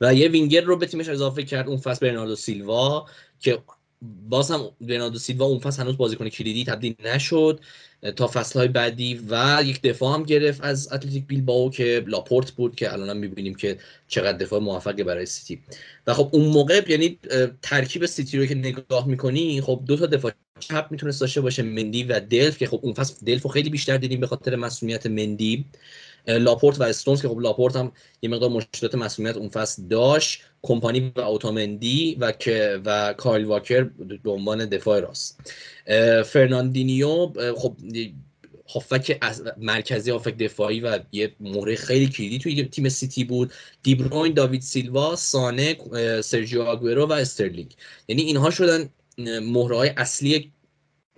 و یه وینگر رو به تیمش اضافه کرد اون فصل برناردو سیلوا که باز هم برناردو سیلوا اون فصل هنوز بازیکن کلیدی تبدیل نشد. تا فصل های بعدی و یک دفاع هم گرفت از اتلتیک بیلباو که لاپورت بود که الان هم می‌بینیم که چقدر دفاع موفقی برای سیتی. و خب اون موقع یعنی ترکیب سیتی رو که نگاه می‌کنی خب دو تا دفاع چپ می‌تونست داشته باشه مندی و دلف که خب اون فصل دلف خیلی بیشتر دیدیم به خاطر مصدومیت مندی. لاپورت و استونز که خب لاپورت هم یه مقدار مشکلات مصدومیت اون فصل داشت. کمپانی و اوتامندی و که و کایل واکر به عنوان دفاع راست. فرناندینیو خب هافبک مرکزی هافبک دفاعی و یه مهره خیلی کلیدی توی تیم سیتی بود. دی‌بروین داوید سیلوا سانه سرجیو آگوئرو و استرلینگ. یعنی اینها شدن مهره های اصلی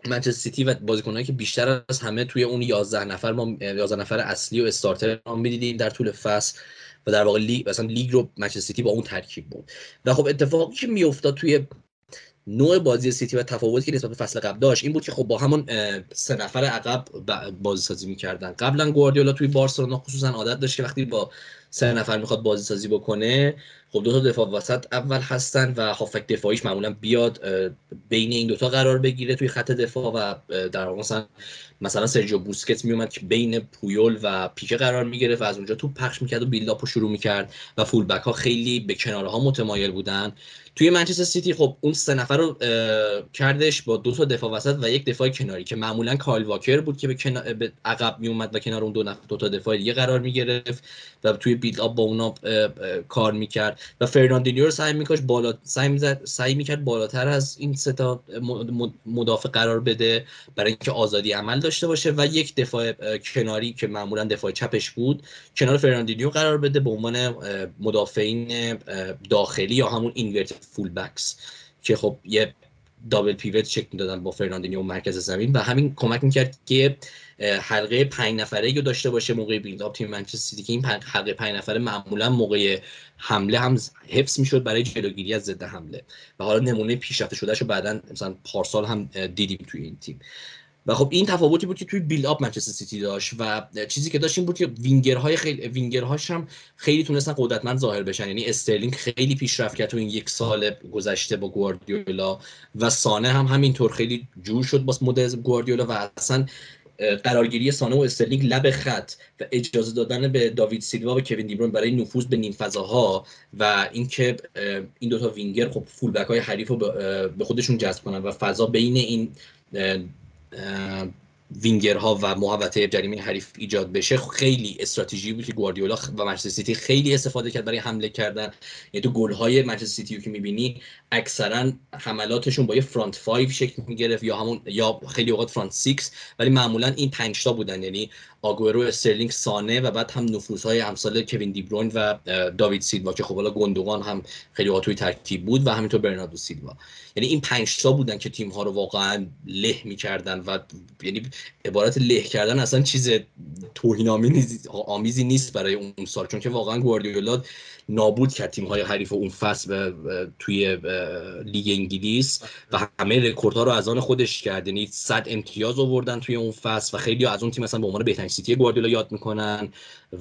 منچستر سیتی و بازیکنایی که بیشتر از همه توی اون 11 نفر ما 11 نفر اصلی و starter ما می‌دیدیم در طول فصل. و در واقع لیگ مثلا لیگ رو منچستر سیتی با اون ترکیب بود و خب اتفاقی که میافتاد توی نوع بازی سیتی و تفاوتی که نسبت به فصل قبل داشت این بود که خب با همون سه نفر عقب بازی سازی می‌کردن. قبلا گواردیولا توی بارسلونا خصوصا عادت داشت که وقتی با سه نفر می‌خواد بازی سازی بکنه خب دو تا دفاع وسط اول هستن و هافک دفاعیش معمولا بیاد بین این دوتا قرار بگیره توی خط دفاع و در واقع مثلا مثلا سرجیو بوسکت میومد که بین پویول و پیکه قرار می‌گرفت و از اونجا تو پخش می‌کرد و بیلداپ رو شروع می‌کرد و فول ها خیلی به کنارها متمایل بودن. توی منچستر سیتی خب اون سه نفر رو کردش با دو تا دفاع وسط و یک دفاع کناری که معمولا کایل واکر بود که به, کنا... به عقب می اومد و کنار اون دو نفر دو تا دفاع دیگه قرار می گرفت و توی build up با اونا کار می‌کرد و فرناندینیو رو سعی میکاش بالا سعی می‌زد سعی می‌کرد بالاتر از این سه تا مدافع قرار بده برای اینکه آزادی عمل داشته باشه و یک دفاع کناری که معمولا دفاع چپش بود کنار فرناندینیو قرار بده به عنوان مدافعین داخلی یا همون inverted full backs که خب یه double pivot تشکیل می‌دادن با فرناندینیو مرکز زمین و همین کمک می‌کرد که حلقه پنج نفره رو داشته باشه موقع build تیم منچستر سیتی که این حلقه پنج نفره معمولا موقع حمله هم حفظ می‌شد برای جلوگیری از ضد حمله و حالا نمونه پیشرفته شده شو بعدا مثلا پارسال هم دیدیم توی این تیم. و خب این تفاوتی بود که توی build up منچستر سیتی داشت و چیزی که داشت این بود که وینگرهای خیلی وینگرهاش هم خیلی تونستن قدرتمند ظاهر بشن. یعنی استرلینگ خیلی پیشرفت کرد تو این یک سال گذشته با گواردیولا و سانه هم همینطور خیلی جور شد با مدل گواردیولا و اصلا قرارگیری سانه و استرلینگ لب خط و اجازه دادن به داوید سیلوا و کوین دیبروین برای نفوذ به نیم فضاها و اینکه این دوتا وینگر خب full back های حریف رو به خودشون جذب کنن و فضا بین این وینگرها و محوطه جریمه حریف ایجاد بشه خیلی استراتژی بود که گواردیولا و منچستر سیتی خیلی استفاده کرد برای حمله کردن. یعنی تو گل های منچستر سیتی که می‌بینی اکثرا حملاتشون با یه front 5 شکل می‌گرفت یا همون یا خیلی اوقات front 6 ولی معمولا این 5 تا بودن. یعنی آگورو استرلینگ سانه و بعد هم های امثال کوین دیبروین و داوید سیلوا که خب حالا گوندوغان هم خیلی توی ترکیب بود و همینطور برناردو سیلوا. یعنی این 5 تا بودن که تیم ها رو واقعا له می‌کردن و یعنی عبارت له کردن اصلا چیز توهین آمیزی نیست برای اون سال چون که واقعا گواردیولا نابود کرد تیم های حریف اون فصل توی لیگ انگلیس و همه رکوردها رو از آن خودش کرد. یعنی 100 امتیاز آوردن توی اون فصل و خیلی از اون تیم مثلا به عنوان بهترین سیتی گواردیولا یاد می‌کنن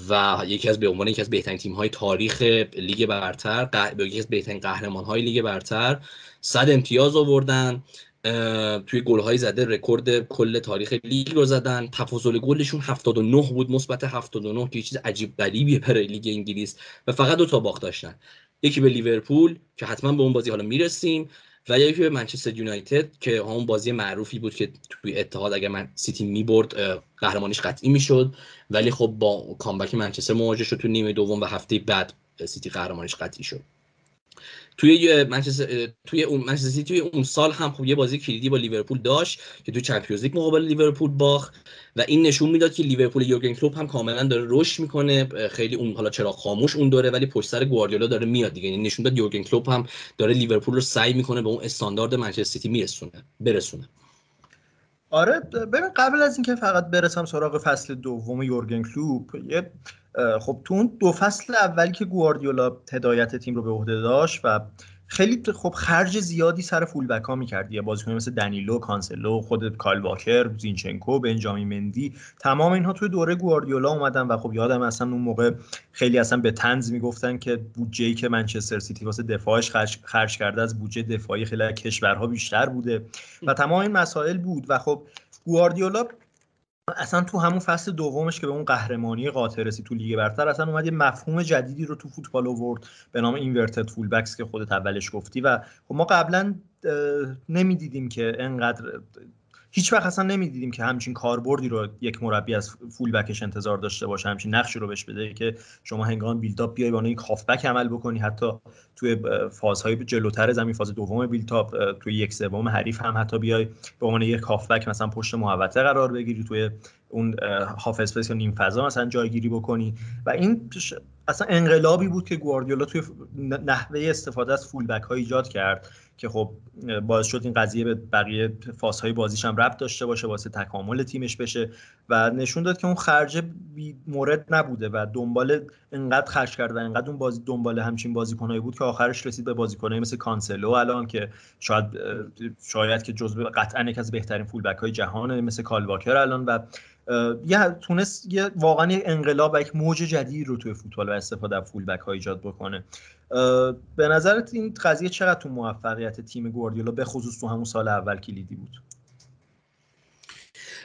و یکی از به عنوان یکی از بهترین تیم های تاریخ لیگ برتر یکی از بهترین قهرمان های لیگ برتر 100 امتیاز آوردن توی گل های زده رکورد کل تاریخ لیگ رو زدن. تفاضل گلشون 79 بود مثبت 79 که چیز عجیب غریبیه برای لیگ انگلیس. و فقط دو تا باخت داشتن. یکی به لیورپول که حتما به اون بازی حالا می‌رسیم. و یکی منچستر یونایتد که همون بازی معروفی بود که توی اتحاد اگر من‌سیتی می‌برد قهرمانیش قطعی می‌شد. ولی خب با comeback منچستر مواجه شد تو نیمه دوم و هفته بعد سیتی قهرمانیش قطعی شد. توی منچستر توی اون منچستر توی اون سال هم خب یه بازی کلیدی با لیورپول داشت که توی چمپیونز لیگ مقابل لیورپول باخت و این نشون می‌داد که لیورپول یورگن کلوپ هم کاملا داره رشد می‌کنه. خیلی اون حالا چرا خاموش اون دوره ولی پشت سر گواردیولا داره میاد دیگه. یعنی نشون داد یورگن کلوپ هم داره لیورپول رو سعی می‌کنه به اون استاندارد منچستر سیتی میرسونه برسونه. آره ببین قبل از اینکه فقط برسم سراغ فصل دوم یورگن کلوپ یه خب تو اون دو فصل اولی که گواردیولا هدایت تیم رو به عهده داشت و خیلی خب خرج زیادی سر full back ها می‌کرد یه بازیکن مثل دنیلو کانسلو خود کال واکر زینچنکو بنجامین مندی تمام اینها توی دوره گواردیولا اومدن و خب یادم اصلا اون موقع خیلی اصلا به تنز می‌گفتن که بودجه که منچستر سیتی واسه دفاعش خرج, خرج کرده از بودجه دفاعی خیلی کشورها بیشتر بوده و تمام این مسائل بود و خب گواردیولا اصلا تو همون فصل دومش که به اون قهرمانی قاطع رسید تو لیگ برتر اصلا اومد یه مفهوم جدیدی رو تو فوتبال آورد به نام اینورتد فول بکس که خودت اولش گفتی و خب ما قبلا نمی‌دیدیم که انقدر هیچ وقت اصلا نمی‌دیدیم که همچین کاربردی رو یک مربی از فول بکش انتظار داشته باشه همچین نقشی رو بهش بده که شما هنگام build up بیای با یک هافبک عمل بکنی. حتی توی فازهای جلوتر زمین فاز دوم build up توی یک سوم حریف هم حتی بیای به عنوان یک هافبک مثلا پشت محوطه قرار بگیری توی اون half space یا نیم فضا مثلا جایگیری بکنی. و این اصلا انقلابی بود که گواردیولا توی نحوه استفاده از full back ها ایجاد کرد. که خب باعث شد این قضیه به بقیه فازهای بازیش هم ربط داشته باشه واسه تکامل تیمش بشه و نشون داد که اون خرجه مورد نبوده و دنبال انقدر خرج کرد و انقدر اون بازی دنبال همچین بازیکنایی بود که آخرش رسید به بازیکنایی مثل کانسلو الان که شاید شاید که جزو قطعا یک از بهترین فولبک های جهانه مثل کالواکر الان و یه تونست یه واقعا یه انقلاب یک موج جدید رو توی فوتبال و استفاده از فولبک ها ایجاد بکنه. به نظرت این قضیه چقدر تو موفقیت تیم گواردیولا به خصوص تو همون سال اول کلیدی بود؟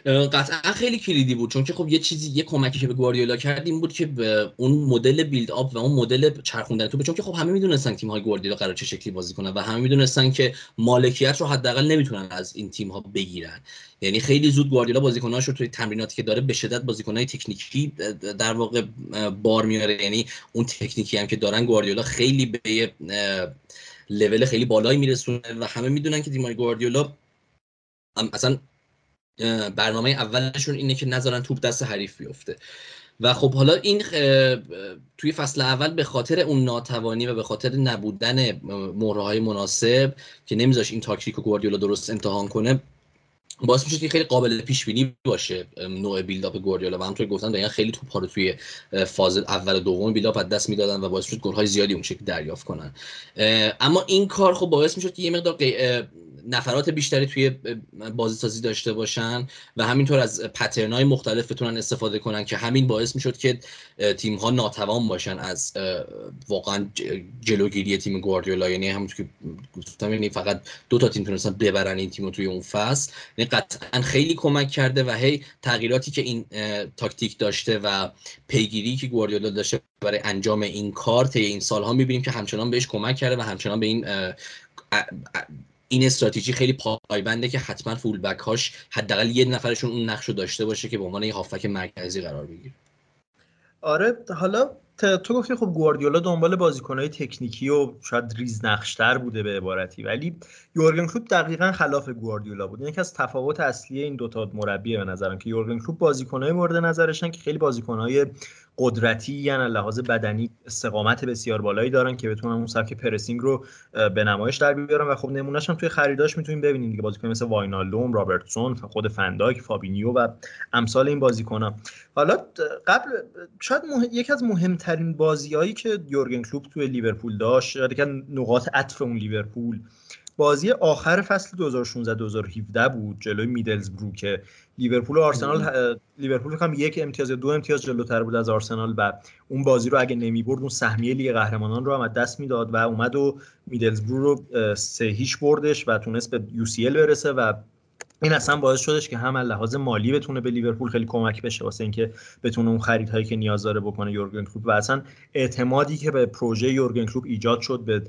قطعا خیلی کلیدی بود چون که خب یه چیزی یه کمکی که به گواردیولا کرد این بود که به اون مدل بیلد آپ و اون مدل چرخوندن تو چون که خب همه می‌دونستن تیم های گواردیولا قرار چه شکلی بازی کنن و همه می‌دونستن که مالکیت رو حداقل نمی‌تونن از این تیم ها بگیرن. یعنی خیلی زود گواردیولا بازیکناش رو توی تمریناتی که داره به شدت بازیکنهای تکنیکی در واقع بار میاره یعنی اون تکنیکی هم که دارن گواردیولا خیلی به لول خیلی بالایی میرسونه و همه می‌دونن که تیمای گواردیولا اصلا برنامه اولشون اینه که نذارن توپ دست حریف بیفته. و خب حالا این توی فصل اول به خاطر اون ناتوانی و به خاطر نبودن مهره های مناسب که نمیذاش این تاکتیک و گواردیولا درست امتحان کنه باعث میشه که خیلی قابل پیش بینی باشه نوع بیلداپ گواردیولا. و همونطور گفتم دقیقا خیلی توپ رو توی فاز اول دوم بیلداپ از دست می‌دادن و باعث شد گل های زیادی اون شکل دریافت کنن. اما این کار خب باعث می‌شد که یه مقدار نفرات بیشتری توی بازی سازی داشته باشن و همینطور از پترن های مختلف بتونن استفاده کنن که همین باعث می‌شد که تیم ها ناتوان باشن از واقعا جلوگیری تیم گواردیولا. یعنی همونطور که گفتم یعنی فقط دو تا تیم تونستن ببرن این تیم رو توی اون فصل. یعنی قطعا خیلی کمک کرده و هی تغییراتی که این تاکتیک داشته و پیگیری که گواردیولا داشته برای انجام این کار طی این سالها می‌بینیم که همچنان بهش کمک کرده و همچنان به این این استراتژی خیلی پایبنده که حتما full back هاش حداقل یه نفرشون اون نقش رو داشته باشه که به عنوان یه هافبک مرکزی قرار بگیره. آره حالا تو گفتی خب گواردیولا دنبال بازیکنهای تکنیکی و شاید ریز نقشتر بوده به عبارتی ولی یورگن کلوپ دقیقا خلاف گواردیولا بود. یکی از تفاوت اصلی این دوتا مربیه به نظرم که یورگن کلوپ بازیکنهای مورد نظرشن که خیلی بازیکنهای قدرتی یعنی لحاظ بدنی استقامت بسیار بالایی دارن که بتونن اون سبک pressing رو به نمایش در بیارن و خب نمونهش هم توی خریداش می‌تونیم ببینیم دیگه. بازیکن مثل واینالدوم، رابرتسون، خود فن‌دایک، فابینیو و امثال این بازیکنان حالا قبل شاید مح... یکی از مهمترین بازیهایی که یورگن کلوپ توی لیورپول داشت یکی نقاط عطف اون لیورپول بازی آخر فصل 2016 2017 بود جلوی میدلزبرو که لیورپول و آرسنال لیورپول هم یک امتیاز دو امتیاز جلوتر بود از آرسنال و اون بازی رو اگه نمی برد اون سهمیه لیگ قهرمانان رو هم از دست می‌داد و اومد و میدلزبرو رو سه هیچ بردش و تونست به یو برسه و این اصلا باعث شدش که هم لحاظ مالی بتونه به لیورپول خیلی کمک بشه واسه اینکه بتونه اون خریدهایی که نیاز داره بکنه یورگن کلوپ. و اصلا اعتمادی که به پروژه یورگن کلوپ ایجاد شد به,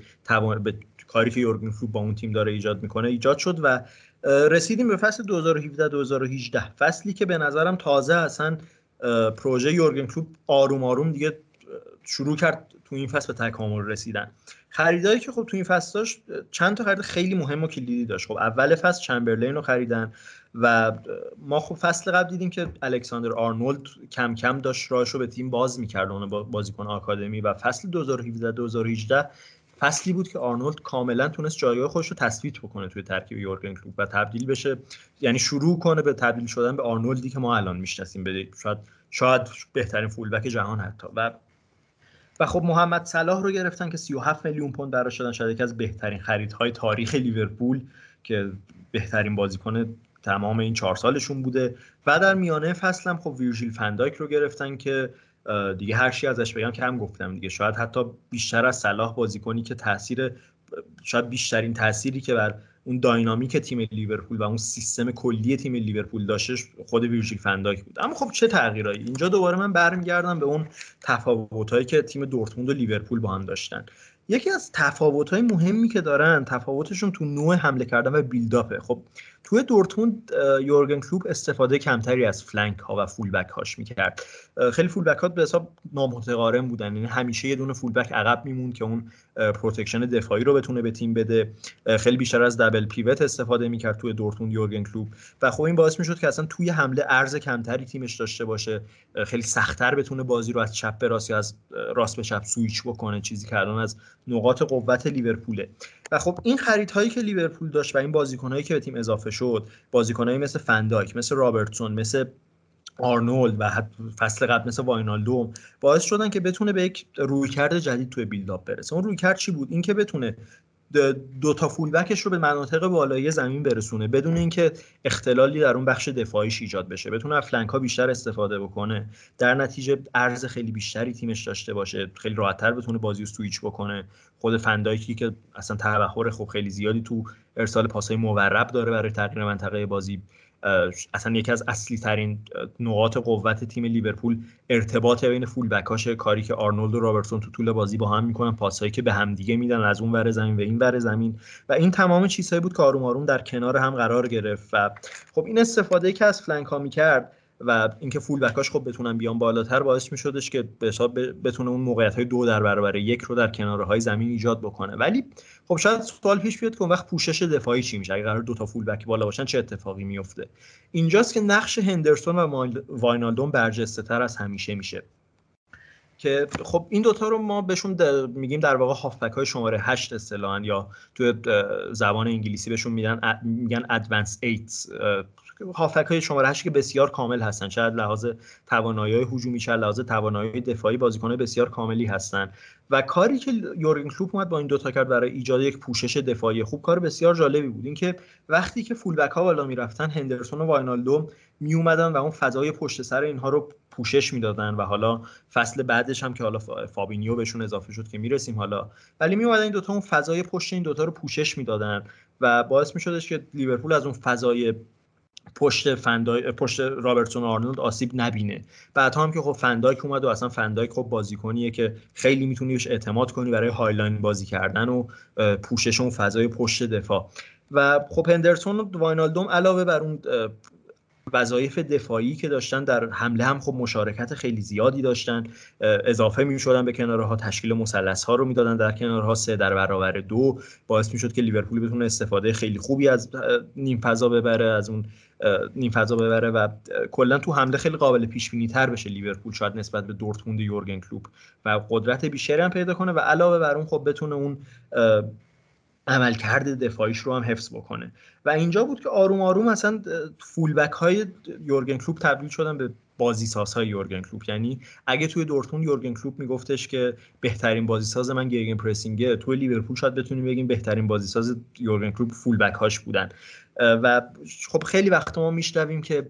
به کاری که یورگن کلوپ با اون تیم داره ایجاد می‌کنه ایجاد شد و رسیدیم به فصل 2017 2018 فصلی که به نظرم تازه اصلا پروژه یورگن کلوپ آروم آروم دیگه شروع کرد تو این فصل به تکامل رسیدن. خریدایی که خب تو این فصل داشت چند تا خرید خیلی مهم و کلیدی داشت. خب اول فصل چمبرلین رو خریدن و ما خب فصل قبل دیدیم که الکساندر آرنولد کم کم داشت راهش رو به تیم باز می‌کرد اون بازیکن آکادمی. و فصل 2017 2018 فصلی بود که آرنولد کاملا تونست جایگاه خودش رو تثبیت بکنه توی ترکیب یورگن کلوپ و تبدیل بشه. یعنی شروع کنه به تبدیل شدن به آرنولدی که ما الان می‌شناسیم به شاید شاید بهترین فولبک جهان حتی. و و خب محمد صلاح رو گرفتن که 37 میلیون پوند براش شدن شاید یکی از بهترین خریدهای تاریخ لیورپول که بهترین بازیکن تمام این چهار سالشون بوده. و در میانه فصل هم خب ویرژیل فندایک رو گرفتن که دیگه هر چی ازش بگم که هم گفتم دیگه. شاید حتی بیشتر از صلاح بازیکنی که تاثیر شاید بیشترین تأثیری که بر اون dynamic تیم لیورپول و اون سیستم کلی تیم لیورپول داشتش خود ویرژیل فن‌دایک بود. اما خب چه تغییرایی؟ اینجا دوباره من برمیگردم به اون تفاوتایی که تیم دورتموند و لیورپول با هم داشتن. یکی از تفاوت‌های مهمی که دارن تفاوتشون تو نوع حمله کردن و build up ه. خب توی دورتموند یورگن کلوپ استفاده کمتری از flank ها و full back هاش می‌کرد. خیلی full back ها به حساب نامتقارن بودن. یعنی همیشه یه دونه full back عقب می‌موند که اون protection دفاعی رو بتونه به تیم بده. خیلی بیشتر از double pivot استفاده می‌کرد توی دورتموند یورگن کلوپ. و خب این باعث می‌شد که اصلا توی حمله عرض کمتری تیمش داشته باشه. خیلی سختتر بتونه بازی رو از چپ به راست یا از راست به چپ سویچ بکنه. چیزی که الان از نقاط قوت لیورپوله. و خب این خریدهایی که لیورپول داشت و این بازیکنهایی که به تیم اضافه شد. بازیکنهایی مثل فن‌دایک مثل رابرتسون مثل آرنولد و فصل قبل مثل واینالدوم باعث شدن که بتونه به یک رویکرد جدید توی build up برسه. اون رویکرد چی بود؟ اینکه بتونه دو تا full-back ش رو به مناطق بالایی زمین برسونه بدون اینکه اختلالی در اون بخش دفاعیش ایجاد بشه. بتونه از flank ها بیشتر استفاده بکنه. در نتیجه عرض خیلی بیشتری تیمش داشته باشه. خیلی راحتتر بتونه بازی رو سویچ بکنه. خود فندایکی که اصلا تبحر خب خیلی زیادی تو ارسال پاسای مورب داره برای تغییر منطقه بازی. اصلا یکی از اصلی ترین نقاط قوت تیم لیورپول ارتباط بین full-back اش کاری که آرنولد و رابرتسون تو طول بازی با هم می‌کنن پاسهایی که به همدیگه میدن از اون ور زمین و این ور زمین. و این تمام چیزهایی بود که آروم آروم در کنار هم قرار گرفت. و خب این استفاده که از flank ها می‌کرد و اینکه full-back اش خب بتونن بیان بالاتر باعث میشدش که به حساب بتونه اون موقعیت های دو در برابر یک رو در کناره های زمین ایجاد بکنه. ولی خب شاید سوال پیش بیاد که اون وقت پوشش دفاعی چی میشه؟ اگه قرار دو تا full-back بالا باشن چه اتفاقی میفته اینجاست که نقش هندرسون و واینالدوم برجسته تر از همیشه میشه. که خب این دوتا رو ما بهشون میگیم در واقع هافبک های شماره 8 اصطلاحا یا توی زبان انگلیسی بهشون میگن میگن ادوانس 8 هافک های شماره 8 که بسیار کامل هستن. چه لحاظ توانایی های هجومی چه لحاظ توانایی دفاعی بازیکن بسیار کاملی هستن. و کاری که یورگن کلوپ اومد با این دوتا کرد برای ایجاد یک پوشش دفاعی خوب کار بسیار جالبی بود. اینکه وقتی که فول بک ها بالا می‌رفتن هندرسون و واینالدو می اومدن و اون فضای پشت سر اینها رو پوشش می‌دادن و حالا فصل بعدش هم که حالا فابینیو بهشون اضافه شد که می‌رسیم حالا. ولی می اومدن این دوتا اون فضای پشت این دوتا رو پوشش می‌دادن و باعث میشدش که لیورپول از اون فضای پشت فندای پشت رابرتسون آرنولد آسیب نبینه. بعد هم که خب فندایک اومد و اصلا فندایک خب بازیکنیه که خیلی می‌تونی بهش اعتماد کنی برای high line بازی کردن و پوشش اون فضای پشت دفاع. و خب هندرسون و واینالدوم علاوه بر اون وظایف دفاعی که داشتن در حمله هم خب مشارکت خیلی زیادی داشتن. اضافه می شدن به کنارها تشکیل مثلث ها رو می‌دادن در کنارها. سه در برابر دو باعث می شد که لیورپول بتونه استفاده خیلی خوبی از نیم فضا ببره از اون نیم فضا ببره و کلا تو حمله خیلی قابل پیش بینی تر بشه لیورپول شاید نسبت به دورتموند یورگن کلوب و قدرت بیشتری هم پیدا کنه و علاوه بر اون خب بتونه اون عملکرد دفاعیش رو هم حفظ بکنه. و اینجا بود که آروم آروم اصلا فولبک های یورگن کلوپ تبدیل شدن به بازی های یورگن کلوپ. یعنی اگه توی دورتموند یورگن کلوپ میگفتش که بهترین بازی ساز من gegenpressing ه توی لیورپول شاید بتونیم بگیم بهترین بازی ساز یورگن کلوپ full-back هاش بودن. و خب خیلی وقت ما میشنویم که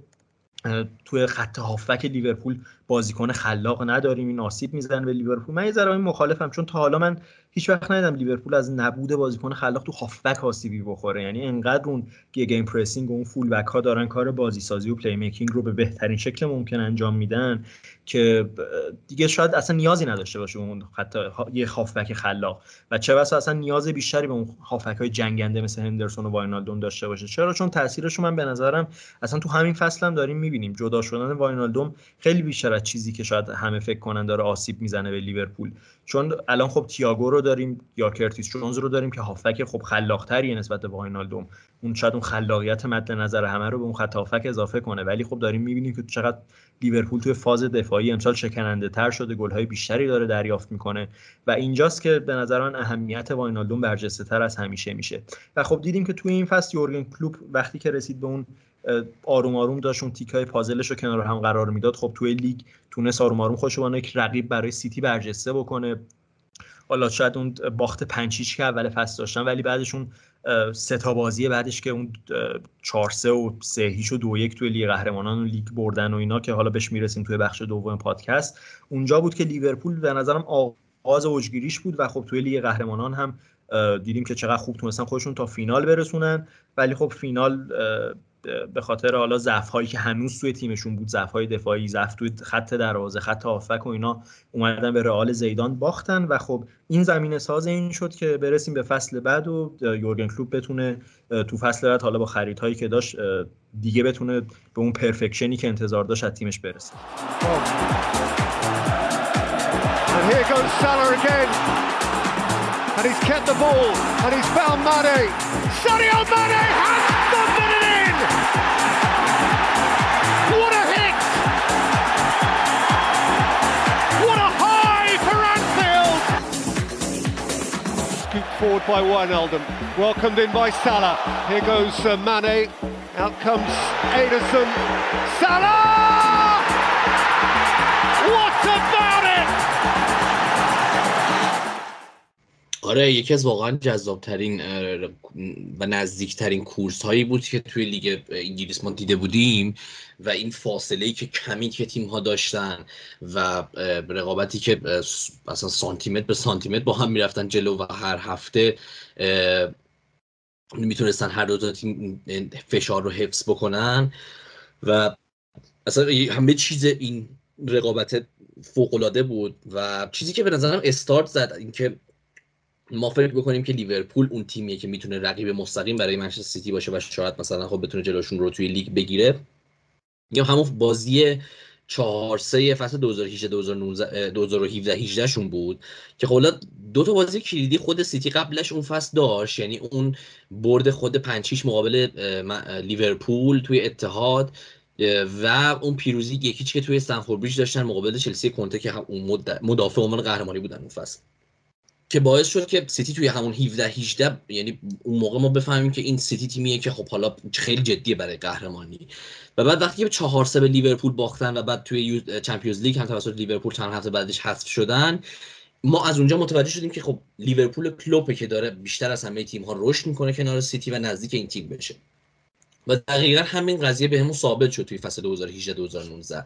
توی خط هافبک لیورپول بازیکن خلاق نداریم این آسیب می‌زنن به لیورپول. من یه ذره مخالفم چون تا حالا من هیچ وقت ندیدم لیورپول از نبود بازیکن خلاق تو هافبک آسیبی بخوره. یعنی انقدر اون gegenpressing و اون full-back ها دارن کار بازی سازی و playmaking رو به بهترین شکل ممکن انجام میدن که دیگه شاید اصلا نیازی نداشته باشه اون حتی یه هافبک خلاق. و چه بسا اصلا نیاز بیشتری به اون هافبک های جنگنده مثل هندرسون و واینالدوم داشته باشه. چرا؟ چون تاثیرش من به نظرم اصلا تو همین فصل هم داریم می‌بینیم. جدا شدن واینالدوم خیلی بیشتر چیزی که شاید همه فکر کنن داره آسیب می‌زنه به لیورپول. چون الان خب تییاگو رو داریم یا کرتیس جونز رو داریم که هافک خب خلاقتریه نسبت به واینالدوم. اون شاید اون خلاقیت مد نظر همه رو به اون خط هافک اضافه کنه. ولی خب داریم می‌بینیم که چقدر لیورپول توی فاز دفاعی امسال شکننده تر شده گل های بیشتری داره دریافت می‌کنه و اینجاست که به نظر من اهمیت واینالدوم برجسته تر از همیشه میشه. و خب دیدیم که توی این فصل یورگن کلوب وقتی که رسید به اون آروم آروم داشت اون تیکای پازلش رو کنار هم قرار می‌داد. خب توی لیگ تونست آروم آروم خودش یک رقیب برای سیتی برجسته بکنه. حالا شاید اون باخت پنچیش که اول فصل داشتن ولی بعدش اون سه تا بازی بعدش که اون 4 3 و 3 هیچ و 2 1 توی لیگ قهرمانان و لیگ بردن و اینا که حالا بهش می‌رسیم توی بخش دوم پادکست. اونجا بود که لیورپول به نظرم آغاز اوجگیریش بود و خب توی لیگ قهرمانان هم دیدیم که چقدر خوب تونستن خودشون تا فینال برسونن. ولی خب فینال به خاطر حالا ضعف هایی که هنوز توی تیمشون بود ضعف های دفاعی ضعف توی خط دروازه خط هافبک و اینا اومدن به رئال زیدان باختن و خب این زمینه ساز این شد که برسیم به فصل بعد و یورگن کلوپ بتونه تو فصل بعد حالا با خریدهایی که داشت دیگه بتونه به اون پرفکشنی که انتظار داشت از تیمش برسه and he's kept the ball and he's found Mane. Sadio Mane has in! What a hit! What a high for Anfield! Scooped forward by Wijnaldum, welcomed in by Salah. Here goes uh, Mane, out comes Ederson. Salah! آره یکی از واقعا جذابترین و نزدیکترین کورس هایی بود که توی لیگ انگلیس ما دیده بودیم و این فاصله ای که کمی که تیم ها داشتن و رقابتی که اصلا سانتیمتر به سانتیمتر با هم می‌رفتن جلو و هر هفته می‌تونستن هر دو تا تیم فشار رو حفظ بکنن و اصلا همه چیز این رقابت فوق بود و چیزی که به نظرم استارت زد اینکه ما فکر بکنیم که لیورپول اون تیمیه که می‌تونه رقیب مستقیم برای منچستر سیتی باشه و شاید مثلا خب بتونه جلوشون رو توی لیگ بگیره. یا همون بازی 4 3 فصل 2018 2019 2017 18 شون بود که خب دو تا بازی کلیدی خود سیتی قبلش اون فصل داشت. یعنی اون برد خود 5 6 مقابل لیورپول توی اتحاد و اون پیروزی یک هیچی که توی استمفورد بریج داشتن مقابل چلسی کنته که اون مدافع عنوان قهرمانی بودن اون فصل. که باعث شد که سیتی توی همون 17 18 یعنی اون موقع ما بفهمیم که این سیتی تیمیه که خب حالا خیلی جدیه برای قهرمانی. و بعد وقتی که 4 3 به لیورپول باختن و بعد توی Champions League هم توسط لیورپول چند هفته بعدش حذف شدن ما از اونجا متوجه شدیم که خب لیورپول کلوپه که داره بیشتر از همه تیم ها رشد می‌کنه کنار سیتی و نزدیک این تیم بشه. و دقیقا همین قضیه بهمون به ثابت شد توی فصل 2018 2019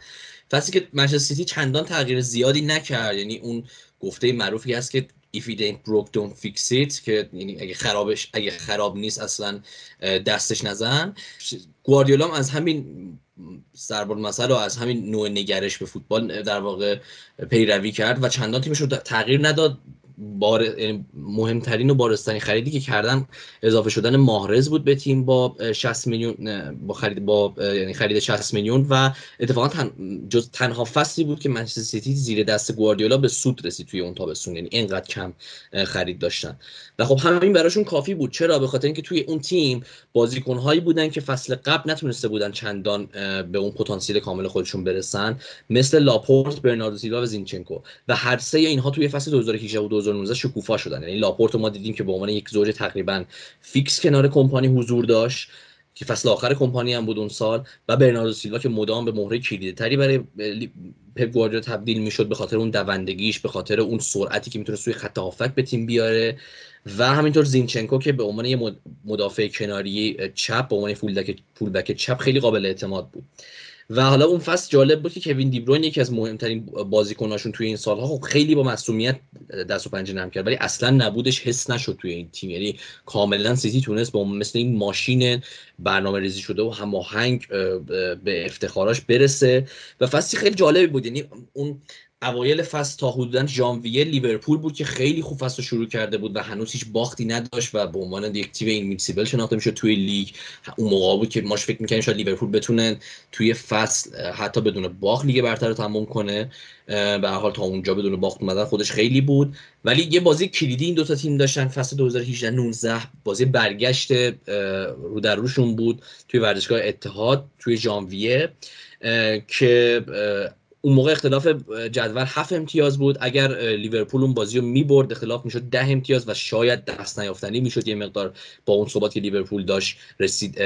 فصلی که منچستر سیتی چندان تغییر زیادی نکرد یعنی اون گفته معروفی هست که if it ain't broke don't fix it که یعنی اگه خرابش اگه خراب نیست اصلا دستش نزن. گواردیولا از همین سربرد مسئله و از همین نوع نگرش به فوتبال در واقع پیروی کرد و چندان تیمش رو تغییر نداد. بار... یعنی مهمترین و بارستانی خریدی که کردن اضافه شدن ماهرز بود به تیم با 60 میلیون با خرید با یعنی خرید 60 میلیون و اتفاقا تن... جز تنها فصلی بود که منچستر سیتی زیر دست گواردیولا به سود رسید توی اون تابستون یعنی اینقدر کم خرید داشتن. و خب همین براشون کافی بود. چرا؟ به خاطر اینکه توی اون تیم بازیکنهایی بودن که فصل قبل نتونسته بودن چندان به اون پتانسیل کامل خودشون برسن مثل لاپورت برناردو سیلوا و زینچنکو. و هر سه اینها توی فصل 2018 و 2019 شکوفا شدن. یعنی لاپورت ما دیدیم که به عنوان یک زوج تقریبا فیکس کنار کمپانی حضور داشت که فصل آخر کمپانی هم بود اون سال و برناردو سیلوا که مدام به مهره کلیدی برای پپ گواردیولا تبدیل می‌شد به خاطر اون دوندگیش به خاطر اون سرعتی که می‌تونه سوی خط هافک به تیم بیاره. و همینطور زینچنکو که به عنوان یه مدافع کناری چپ به عنوان فولبک چپ خیلی قابل اعتماد بود. و حالا اون فصل جالب بود که کوین دیبروین یکی از مهمترین بازیکناشون توی این سالها خب خیلی با مسئولیت دست و پنجه نرم کرد ولی اصلا نبودش حس نشد توی این تیم. یعنی کاملا سیتی تونست با مثل این ماشین برنامه ریزی شده و هماهنگ به افتخاراش برسه. و فصلی خیلی جالبی بود. یعنی اون اوایل فصل تا حدودا ژانویه لیورپول بود که خیلی خوب فصل شروع کرده بود و هنوز هیچ باختی نداشت و به عنوان یک تیم invincible شناخته می‌شد توی لیگ. اون موقع بود که ماش فکر می‌کنیم شاید لیورپول بتونن توی فصل حتی بدون باخت لیگ برتر رو تموم کنه. به حال تا اونجا بدون باخت اومدن خودش خیلی بود. ولی یه بازی کلیدی این دوتا تیم داشتن فصل 2018 19 بازی برگشت رو در روشون بود توی ورزشگاه اتحاد توی ژانویه که اون موقع اختلاف جدول هفت امتیاز بود. اگر لیورپول اون بازی رو می‌برد اختلاف می‌شد ده امتیاز و شاید دست نیافتنی می‌شد. یه مقدار با اون ثباتی که لیورپول داشت رسید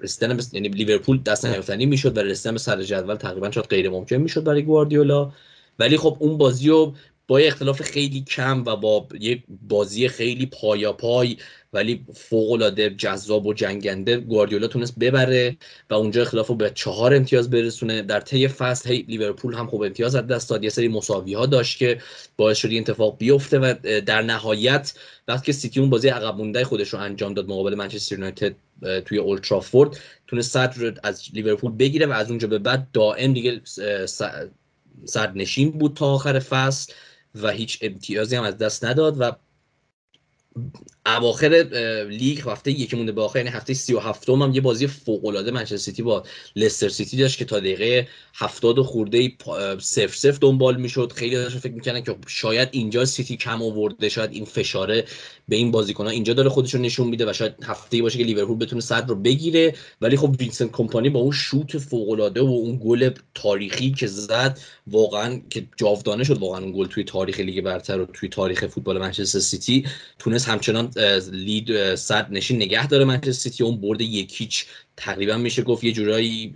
رسیدن یعنی لیورپول دست نیافتنی می‌شد و رسیدن به سر جدول تقریبا شاید غیر ممکن می‌شد برای گواردیولا. ولی خب اون بازی رو با یه اختلاف خیلی کم و با یه بازی خیلی پایا پای ولی فوق العاده جذاب و جنگنده گواردیولا تونست ببره و اونجا اختلاف رو به چهار امتیاز برسونه. در طی فصل هی لیورپول هم خوب امتیاز از دست داد. یه سری مساوی ها داشت که باعث شد اتفاق بیفته و در نهایت وقتی که سیتی اون بازی عقب مونده خودش رو انجام داد مقابل منچستر یونایتد توی اولترافورد تونست صدر از لیورپول بگیره و از اونجا به بعد دائم دیگه نشین بود تا آخر فصل. و هیچ امتیازی هم از دست نداد و اواخر لیگ هفته یکی مونده به آخر یعنی هفته 37 هم یه بازی فوق العاده منچستر سیتی با لستر سیتی داشت که تا دقیقه 70 خورده 0 0 دنبال می‌شد. خیلی داشتن فکر می‌کنن که شاید اینجا سیتی کم آورده شاید این فشاره به این بازیکن‌ها اینجا داره خودش رو نشون میده و شاید هفته باشه که لیورپول بتونه صدر رو بگیره. ولی خب وینسنت کمپانی با اون شوت فوق العاده و اون گل تاریخی که زد واقعا که جاودانه شد واقعا اون گل توی تاریخ لیگ برتر و توی تاریخ فوتبال منچستر سیتی تونست همچنان lead صدرنشین نگه داره منچستر سیتی. اون برد یک هیچ تقریبا میشه گفت یه جورایی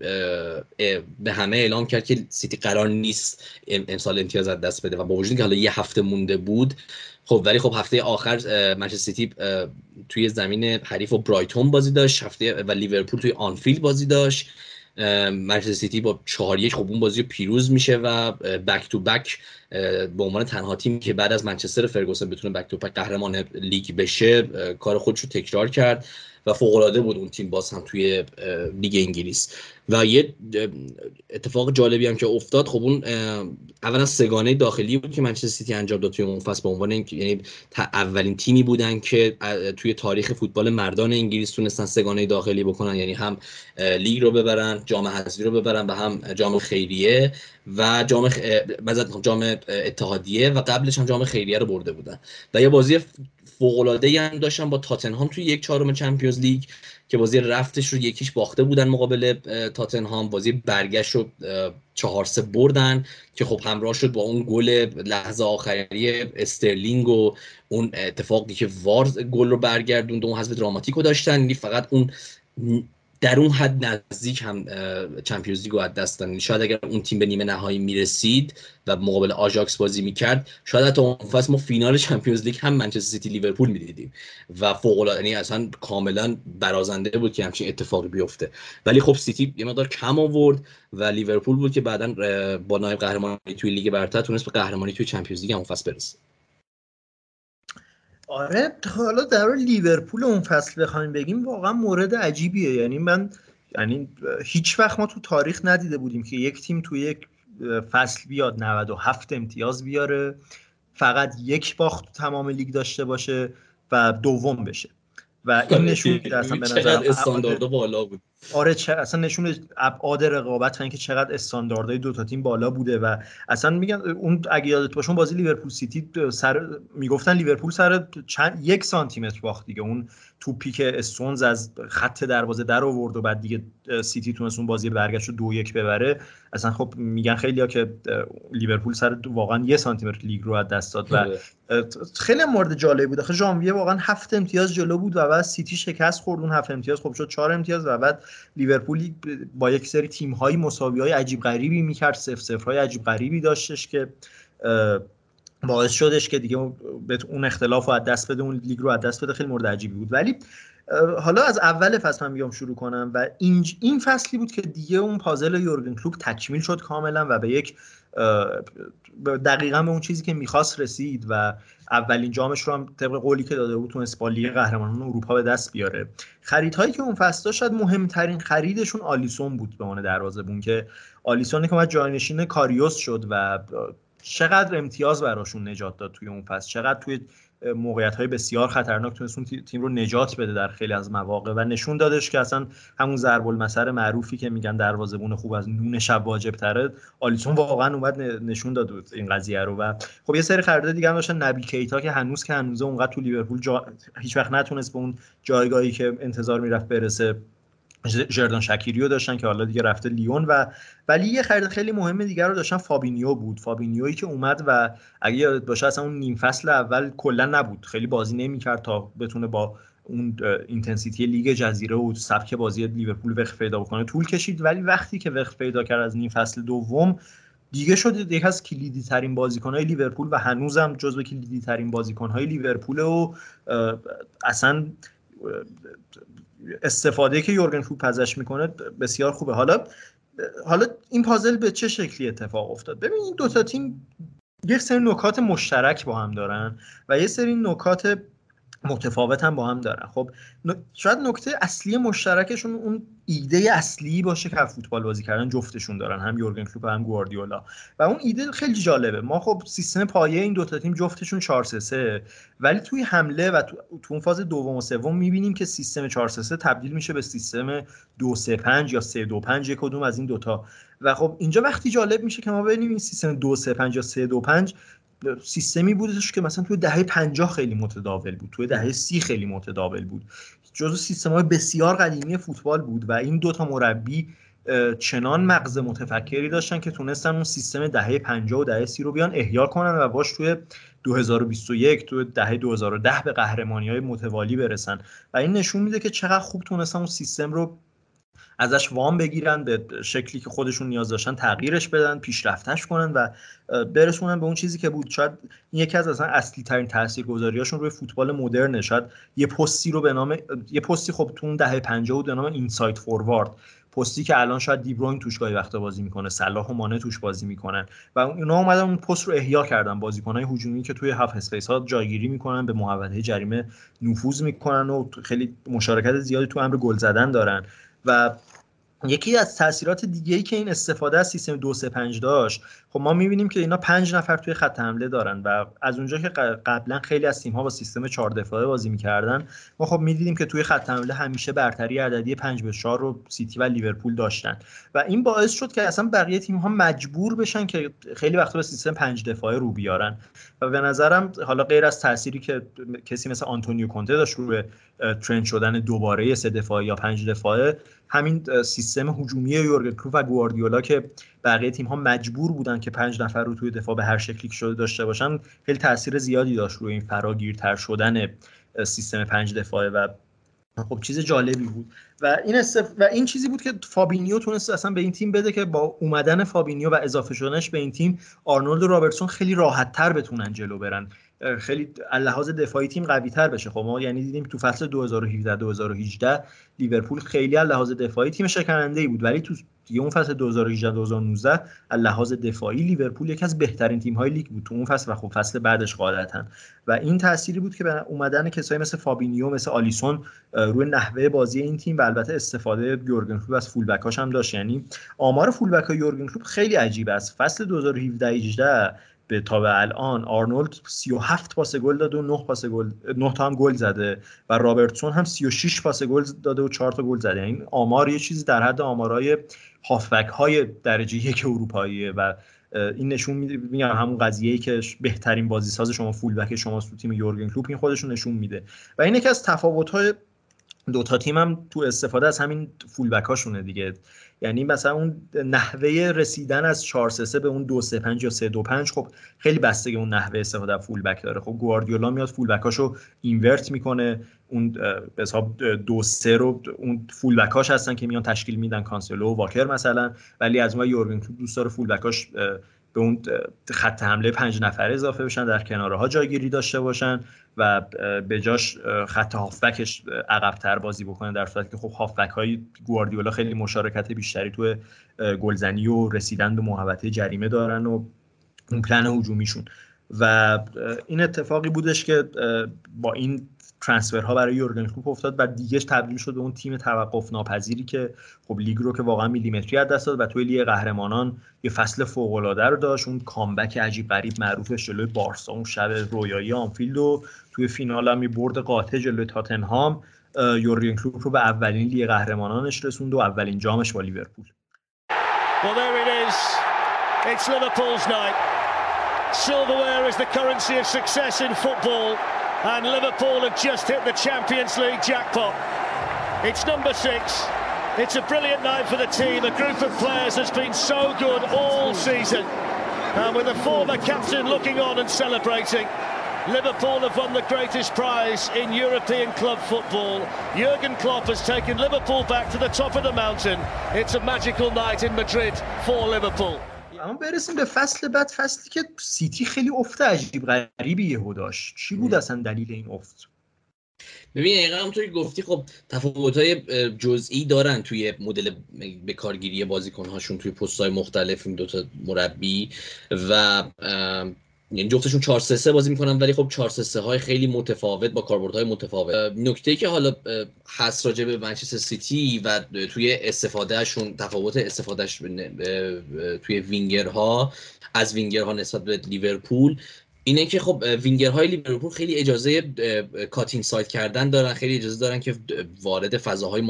به همه اعلام کرد که سیتی قرار نیست امسال امتیاز از دست بده و با وجودی که حالا یه هفته مونده بود خب ولی خب هفته آخر منچستر سیتی توی زمین حریف و برایتون بازی داشت هفته و لیورپول توی آنفیلد بازی داشت. منچستر سیتی با چهار یک خب اون بازی پیروز میشه و back to back به عنوان تنها تیم که بعد از منچستر فرگوسن بتونه back to back قهرمان لیگ بشه کار خودش رو تکرار کرد. و فوق العاده بود اون تیم باز هم توی لیگ انگلیس. و یه اتفاق جالبی هم که افتاد خب اون اولین سه‌گانه داخلی بود که منچستر سیتی انجام داد توی اون فصل. به عنوان یعنی اولین تیمی بودن که توی تاریخ فوتبال مردان انگلیس تونستن سه‌گانه داخلی بکنن. یعنی هم لیگ رو ببرن جام حذفی رو ببرن و هم جام خیریه و جام خ... جام اتحادیه و قبلش هم جام خیریه رو برده بودن. و یه بازی فوق هم داشتن با تاتنهام توی یک چهارم Champions League که بازی رفتش رو یک هیچ باخته بودن مقابل تاتنهام. بازی برگشت رو چهار سه بردن که خب همراه شد با اون گل لحظه آخری استرلینگ و اون اتفاقی که VAR گل رو برگردوند و اون حذف دراماتیک رو داشتن. یعنی فقط اون در اون حد نزدیک هم Champions League از دست دادن. شاید اگر اون تیم به نیمه نهایی می‌رسید و مقابل آژاکس بازی می‌کرد شاید حتی اون فصل ما فینال Champions League هم منچستر سیتی لیورپول می‌دیدیم و فوق العاده یعنی اصلا کاملا برازنده بود که همچین اتفاقی بیفته. ولی خب سیتی یه مقدار کم آورد و لیورپول بود که بعدا با نایب قهرمانی توی لیگ برتر تونست به قهرمانی توی Champions League هم فصل برسه. آره حالا در لیورپول اون فصل بخوایم بگیم واقعا مورد عجیبیه. یعنی من یعنی هیچ وقت ما تو تاریخ ندیده بودیم که یک تیم تو یک فصل بیاد 97 امتیاز بیاره فقط یک باخت تمام لیگ داشته باشه و دوم بشه. و این نشون میده اصلا به نظر استاندارد بالا بود. آره چه اصلا نشون ابعاد رقابت و اینکه چقدر استانداردهای دو تا تیم بالا بوده و اصلا میگن اون اگه یادت باشه بازی لیورپول سیتی سر می‌گفتن لیورپول سر چند یک سانتی متر باخت دیگه. اون توپی که استونز از خط دروازه در آورد و بعد دیگه سیتی تونست اون بازی برگشت رو دو یک ببره. اصلا خب میگن خیلی ها که لیورپول سر واقعا یه سانتی متر لیگ رو از دست داد و آره. خیلی مورد جالب بود. آخه ژانویه واقعا هفت امتیاز جلو بود و بعد سیتی شکست خورد. اون هفت امتیاز خب شد چهار امتیاز و بعد لیورپول با یک سری تیم های مساوی های عجیب غریبی می‌کرد. سف سفر های عجیب غریبی داشتش که باعث شدش که دیگه اون اختلاف رو از دست بده اون لیگ رو از دست بده. خیلی مورد عجیبی بود. ولی حالا از اول فصل من بیام شروع کنم و این, این فصلی بود که دیگه اون پازل یورگن کلوب تکمیل شد کاملا و به یک دقیقا به اون چیزی که می‌خواست رسید و اولین جامش رو هم طبق قولی که داده بود تونست با لیگ قهرمانان اروپا به دست بیاره. خریدهایی که اون فصل شاید مهمترین خریدشون آلیسون بود به عنوان دروازه‌بون که آلیسون که جانشین کاریوس شد و چقدر امتیاز براشون نجات داد توی اون فصل چقدر توی موقعیت های بسیار خطرناک تونست تیم رو نجات بده در خیلی از مواقع. و نشون دادش که اصلا همون ضرب المثل معروفی که میگن دروازه‌بون خوب از نون شب واجب تره آلیسون واقعا اومد نشون داد این قضیه رو. و خب یه سری خرید دیگه هم داشتن. نبی کیتا که هنوز که هنوز اونقدر تو لیورپول جا... هیچ وقت نتونست به اون جایگاهی که انتظار می‌رفت برسه جردان شکیری رو داشتن که حالا دیگه رفته لیون و ولی یه خرید خیلی مهم دیگر رو داشتن فابینیو بود. فابینیویی که اومد و اگه یادت باشه اصلا اون نیم فصل اول کلا نبود. خیلی بازی نمی‌کرد تا بتونه با اون intensity لیگ جزیره و سبک بازی لیورپول وفق پیدا بکنه. طول کشید ولی وقتی که وفق پیدا کرد از نیم فصل دوم دیگه شده یک از کلیدی ترین بازیکن های لیورپول و هنوزم جزو کلیدی ترین بازیکن های لیورپول و اصلا استفاده که یورگن کلوپ ازش می‌کنه بسیار خوبه. حالا حالا این پازل به چه شکلی اتفاق افتاد؟ ببین این دوتا تیم یک سری نکات مشترک با هم دارن و یه سری نکات متفاوت هم با هم دارن. خب شاید نکته اصلی مشترکشون اون ایده اصلی باشه که فوتبال بازی کردن جفتشون دارن هم یورگن کلوپ هم گواردیولا. و اون ایده خیلی جالبه. ما خب سیستم پایه این دوتا تیم جفتشون 4 3 ولی توی حمله و تو, اون فاز دوم و سوم می‌بینیم که سیستم 4 3 تبدیل میشه به سیستم 2 3 5 یا 3 2 5 یک کدوم از این دوتا. و خب اینجا وقتی جالب میشه که ما ببینیم این سیستم 2 3 5 یا 3 2 5 سیستمی بودش که مثلا توی دهه 50 خیلی متداول بود توی دهه سی خیلی متداول بود. جزو سیستم های بسیار قدیمی فوتبال بود و این دوتا مربی چنان مغز متفکری داشتن که تونستن اون سیستم دهه 50 و دهه سی رو بیان احیا کنن و باش توی 2021 تو دهه 2010 به قهرمانی های متوالی برسن. و این نشون میده که چقدر خوب تونستن اون سیستم رو ازش وام بگیرن به شکلی که خودشون نیاز داشتن تغییرش بدن پیشرفتش کنن و برسونن به اون چیزی که بود. شاید این یکی از اصلا اصلی ترین تاثیرگذاریاشون روی فوتبال مدرن شاید یه پستی رو به نام یه پستی خب تو اون دهه 50 بود به نام اینسایت فوروارد. پستی که الان شاید دیبروین توش گاهی وقتا بازی می‌کنه صلاح و مانه توش بازی می‌کنن. و اونا اومدن اون پست رو احیا کردن. بازیکنهای هجومی که توی half space ها جایگیری می‌کنن به محوطه جریمه نفوذ می‌کنن و خیلی مشارکت زیادی تو امر گل زدن دارن. و یکی از تاثیرات دیگه ای که این استفاده از سیستم 235 داشت خب ما می‌بینیم که اینا پنج نفر توی خط حمله دارن و از اونجا که قبلا خیلی از تیم ها با سیستم 4 دفاعه بازی می‌کردن ما خب می‌دیدیم که توی خط حمله همیشه برتری عددی 5 به 4 رو سیتی و لیورپول داشتن و این باعث شد که اصلا بقیه تیم ها مجبور بشن که خیلی وقتا به سیستم 5 دفاعه رو بیارن. و به نظرم حالا غیر از تأثیری که کسی مثل آنتونیو کونته داشت روی ترند شدن دوباره سه دفاعه یا پنج دفاعه همین سیستم هجومی یورگن کلوپ و گواردیولا که بقیه تیم ها مجبور بودن که پنج نفر رو توی دفاع به هر شکلی که شده داشته باشن خیلی تاثیر زیادی داشت روی این فراگیرتر شدن سیستم پنج دفاعه و خب چیز جالبی بود. و این استف... و این چیزی بود که فابینیو تونست اصلا به این تیم بده که با اومدن فابینیو و اضافه شدنش به این تیم آرنولد و رابرتسون خیلی راحت تر بتونن جلو برن. خیلی لحاظ دفاعی تیم قوی تر بشه. خب ما یعنی دیدیم تو فصل 2017 2018 لیورپول خیلی از لحاظ دفاعی تیم شکننده ای بود. ولی تو دیگه اون فصل 2018 2019 از لحاظ دفاعی لیورپول یکی از بهترین تیم های لیگ بود تو اون فصل و خب فصل بعدش قاعدتا. و این تأثیری بود که به اومدن کسایی مثل فابینیو مثل آلیسون روی نحوه بازی این تیم و البته استفاده یورگن کلوپ از full back اش هم داشت. یعنی آمار full back یورگن کلوپ خیلی عجیب است. فصل 2017 18 به تا به الان آرنولد 37 پاس گل داده و 9 پاس گل 9 تا هم گل زده و رابرتسون هم 36 پاس گل داده و 4 تا گل زده. این یعنی آمار یه چیزی در حد آمارای هافبک های درجه یک اروپاییه و این نشون میده میگم همون قضیه ای که بهترین بازی ساز شما full back شما تو تیم یورگن کلوپ این خودشو نشون میده. و این یکی از تفاوت های دو تا تیم هم تو استفاده از همین full هاشونه دیگه. یعنی مثلا اون نحوه رسیدن از 4 3 به اون 2 3 5 یا 3 2 5 خب خیلی بستگی اون نحوه استفاده از full back داره. خب گواردیولا میاد full back اشو invert می‌کنه. اون به حساب دو سه رو اون full back اش هستن که میان تشکیل میدن کانسلو و واکر مثلا. ولی از ما یورگن کلوپ دوست داره فول بکاش به اون خط حمله پنج نفره اضافه بشن در کناره ها جایگیری داشته باشن و به جاش خط هافبکش عقبتر بازی بکنه در صورتی که خب هافبک های گواردیولا خیلی مشارکت بیشتری تو گلزنی و رسیدن به محوطه جریمه دارن و اون پلن هجومیشون. و این اتفاقی بودش که با این ترانسفرها برای یورگن کلوپ افتاد و دیگه تبدیل شد به اون تیم توقف ناپذیری که خب لیگ رو که واقعا میلیمتری از دست داد و توی لیگ قهرمانان یه فصل فوق العاده رو داشت اون comeback عجیب غریب معروفش جلوی بارسا اون شب رویایی آنفیلد و توی فینال هم برد قاطع جلوی تاتنهام یورگن کلوپ رو به اولین لیگ قهرمانانش رسوند و اولین جامش با لیورپول Well. It's Liverpool's night. Silverware is the currency of success in football. And Liverpool have just hit the Champions League jackpot. It's number six. It's a brilliant night for the team, a group of players that's been so good all season. And with the former captain looking on and celebrating, Liverpool have won the greatest prize in European club football. Jurgen Klopp has taken Liverpool back to the top of the mountain. It's a magical night in Madrid for Liverpool. اما برسیم به فصل بعد فصلی که سیتی خیلی افت عجیب غریبی یهو داشت. چی بود اصلا دلیل این افت؟ ببین دقیقا همونطور که گفتی خب تفاوت های جزئی دارن توی مدل به کارگیری بازیکن هاشون توی پست های مختلف این دوتا مربی و یعنی جفتشون 4 3 3 بازی می‌کنن ولی خب 4 3 3 های خیلی متفاوت با کاربردهای متفاوت. نکته که حالا هست راجع به منچستر سیتی و توی استفادهشون تفاوت استفادهش توی وینگرها از وینگرها نسبت به لیورپول اینه که خب وینگرهای لیورپول خیلی اجازه cutting inside کردن دارن خیلی اجازه دارن که وارد فضاهای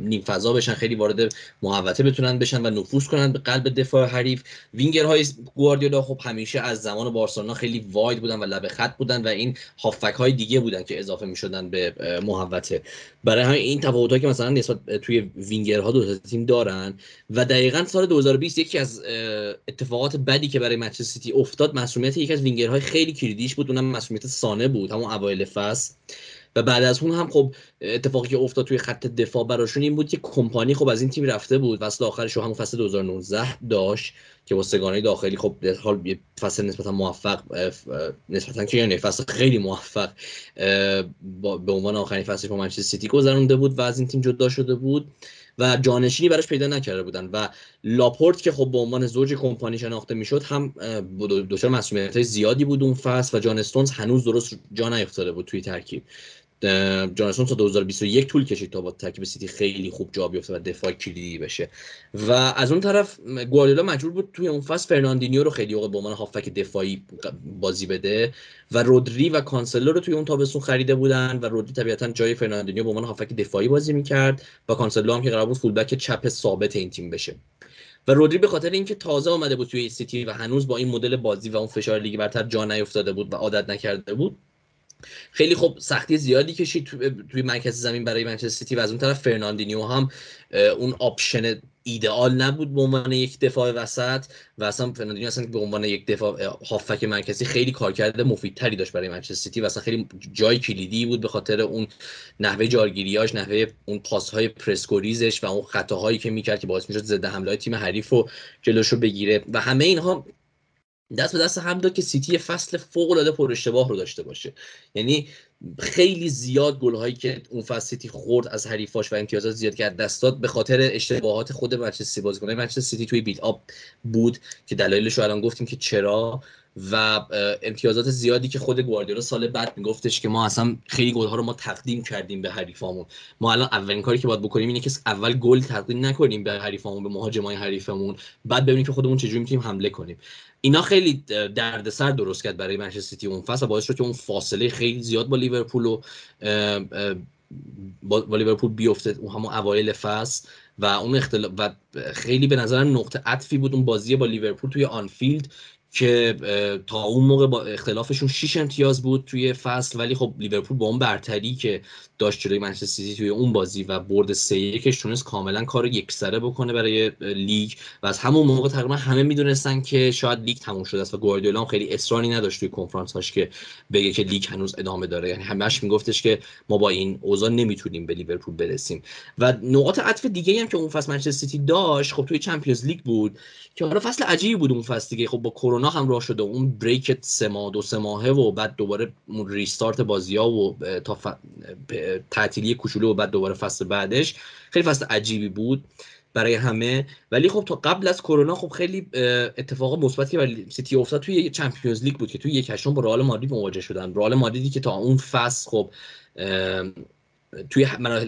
نیم فضا بشن خیلی وارد محوطه بتونن بشن و نفوذ کنن به قلب دفاع حریف. وینگرهای گواردیولا خب همیشه از زمان بارسلونا خیلی wide بودن و لب خط بودن و این هافبک های دیگه بودن که اضافه می‌شدن به محوطه. برای همین این تفاوت‌ها که مثلا نسبت توی وینگرها دو تیم دارن و دقیقا سال 2020 یکی از اتفاقات بدی که برای منچستر سیتی افتاد مصدومیت یکی از وینگرهای خیلی کلیدیش بود اونم مصدومیت سانه بود همون اوایل فصل. و بعد از اون هم خب اتفاقی که افتاد توی خط دفاع براشون این بود که کمپانی خب از این تیم رفته بود. فصل آخرش همون فصل 2019 داشت که با سه‌گانه داخلی خب در حال فصل نسبتا موفق نسبتا که یعنی فصل خیلی موفق به عنوان آخرین فصل با منچستر سیتی گذرونده بود و از این تیم جدا شده بود. و جانشینی براش پیدا نکرده بودن و لاپورت که خب به عنوان زوج کمپانی شناخته می‌شد هم دچار مسئولیت زیادی بود اون فصل و جان استونز هنوز درست جا نیفتاده بود توی ترکیب. جان استونز تا 2021 طول کشید تا با ترکیب سیتی خیلی خوب جا بیفته و دفاع کلیدی بشه. و از اون طرف گواردیولا مجبور بود توی اون فصل فرناندینیو رو خیلی به عنوان هافبک دفاعی بازی بده و رودری و کانسلو رو توی اون تابستون خریده بودن و رودری طبیعتا جای فرناندینیو به عنوان هافبک دفاعی بازی می‌کرد و کانسلو هم که قرار بود فولبک چپ ثابت این تیم بشه. و رودری به خاطر اینکه تازه آمده بود توی سیتی و هنوز با این مدل بازی و اون فشار لیگ برتر جا نیفتاده بود و عادت نکرده بود خیلی خوب سختی زیادی کشید توی مرکز زمین برای منچستر سیتی و از اون طرف فرناندینیو هم اون option ایدئال نبود به عنوان یک دفاع وسط و اصلا فرناندینیو اصلا به عنوان یک دفاع هافبک مرکزی خیلی کارکرد مفیدتری داشت برای منچستر سیتی و اصلا خیلی جای کلیدی بود به خاطر اون نحوه جاگیریاش نحوه اون پاسهای پرس‌گریزش و اون خطاهایی که می‌کرد که باعث می‌شد ضد حمله تیم حریف رو جلوشو بگیره و همه اینها دست به دست هم داد که سیتی فصل فوق العاده پر اشتباه رو داشته باشه. یعنی خیلی زیاد گل هایی که اون فصل سیتی خورد از حریفاش و امتیازات زیادی که از دست داد به خاطر اشتباهات خود منچستر سیتی بازیکنان منچستر سیتی توی build up بود که دلایلش رو الان گفتیم که چرا و امتیازات زیادی که خود گواردیولا سال بعد میگفتش که ما اصلا خیلی گل ها رو ما تقدیم کردیم به حریفامون. ما الان اولین کاری که باید بکنیم اینه که اول گل تقدیم نکنیم به حریفامون به مهاجمای حریفمون بعد ببینیم که خودمون چجوری می‌تونیم حمله کنیم. اینا خیلی دردسر درست کرد برای منچستر سیتی اون فصل باعث شد که اون فاصله خیلی زیاد با لیورپول و با لیورپول بیفته. اون همون اوایل فصل و اون اختلاف و خیلی به نظر نقطه عطفی بود اون بازی با لیورپول توی آنفیلد که تا اون موقع با اختلافشون 6 امتیاز بود توی فصل. ولی خب لیورپول با اون برتری که داشت جلوی منچستر سیتی توی اون بازی و برد 3 1 تونست کاملا کار یکسره بکنه برای لیگ. و از همون موقع تقریبا همه می‌دونستن که شاید لیگ تموم شده است و گواردیولا هم خیلی اصراری نداشت توی کنفرانس هاش که بگه که لیگ هنوز ادامه داره. یعنی همش میگفتش که ما با این اوضاع نمی‌تونیم به لیورپول برسیم. و نقاط عطف دیگه هم که اون فصل منچستر سیتی داشت خب توی Champions League بود که حالا فصل عجیبی بود اون فصل دیگه. خب با کرونا همراه شد اون break سه ماه دو سه ماهه و بعد دوباره restart بازی ها و تا ف... تعطیلی کوچولو و بعد دوباره فصل بعدش. خیلی فصل عجیبی بود برای همه. ولی خب تا قبل از کرونا خب خیلی اتفاق مثبتی برای سیتی افتاد. توی Champions League بود که توی یک هشتم با رئال مادرید مواجه شدن. رئال مادریدی که تا اون فصل خب توی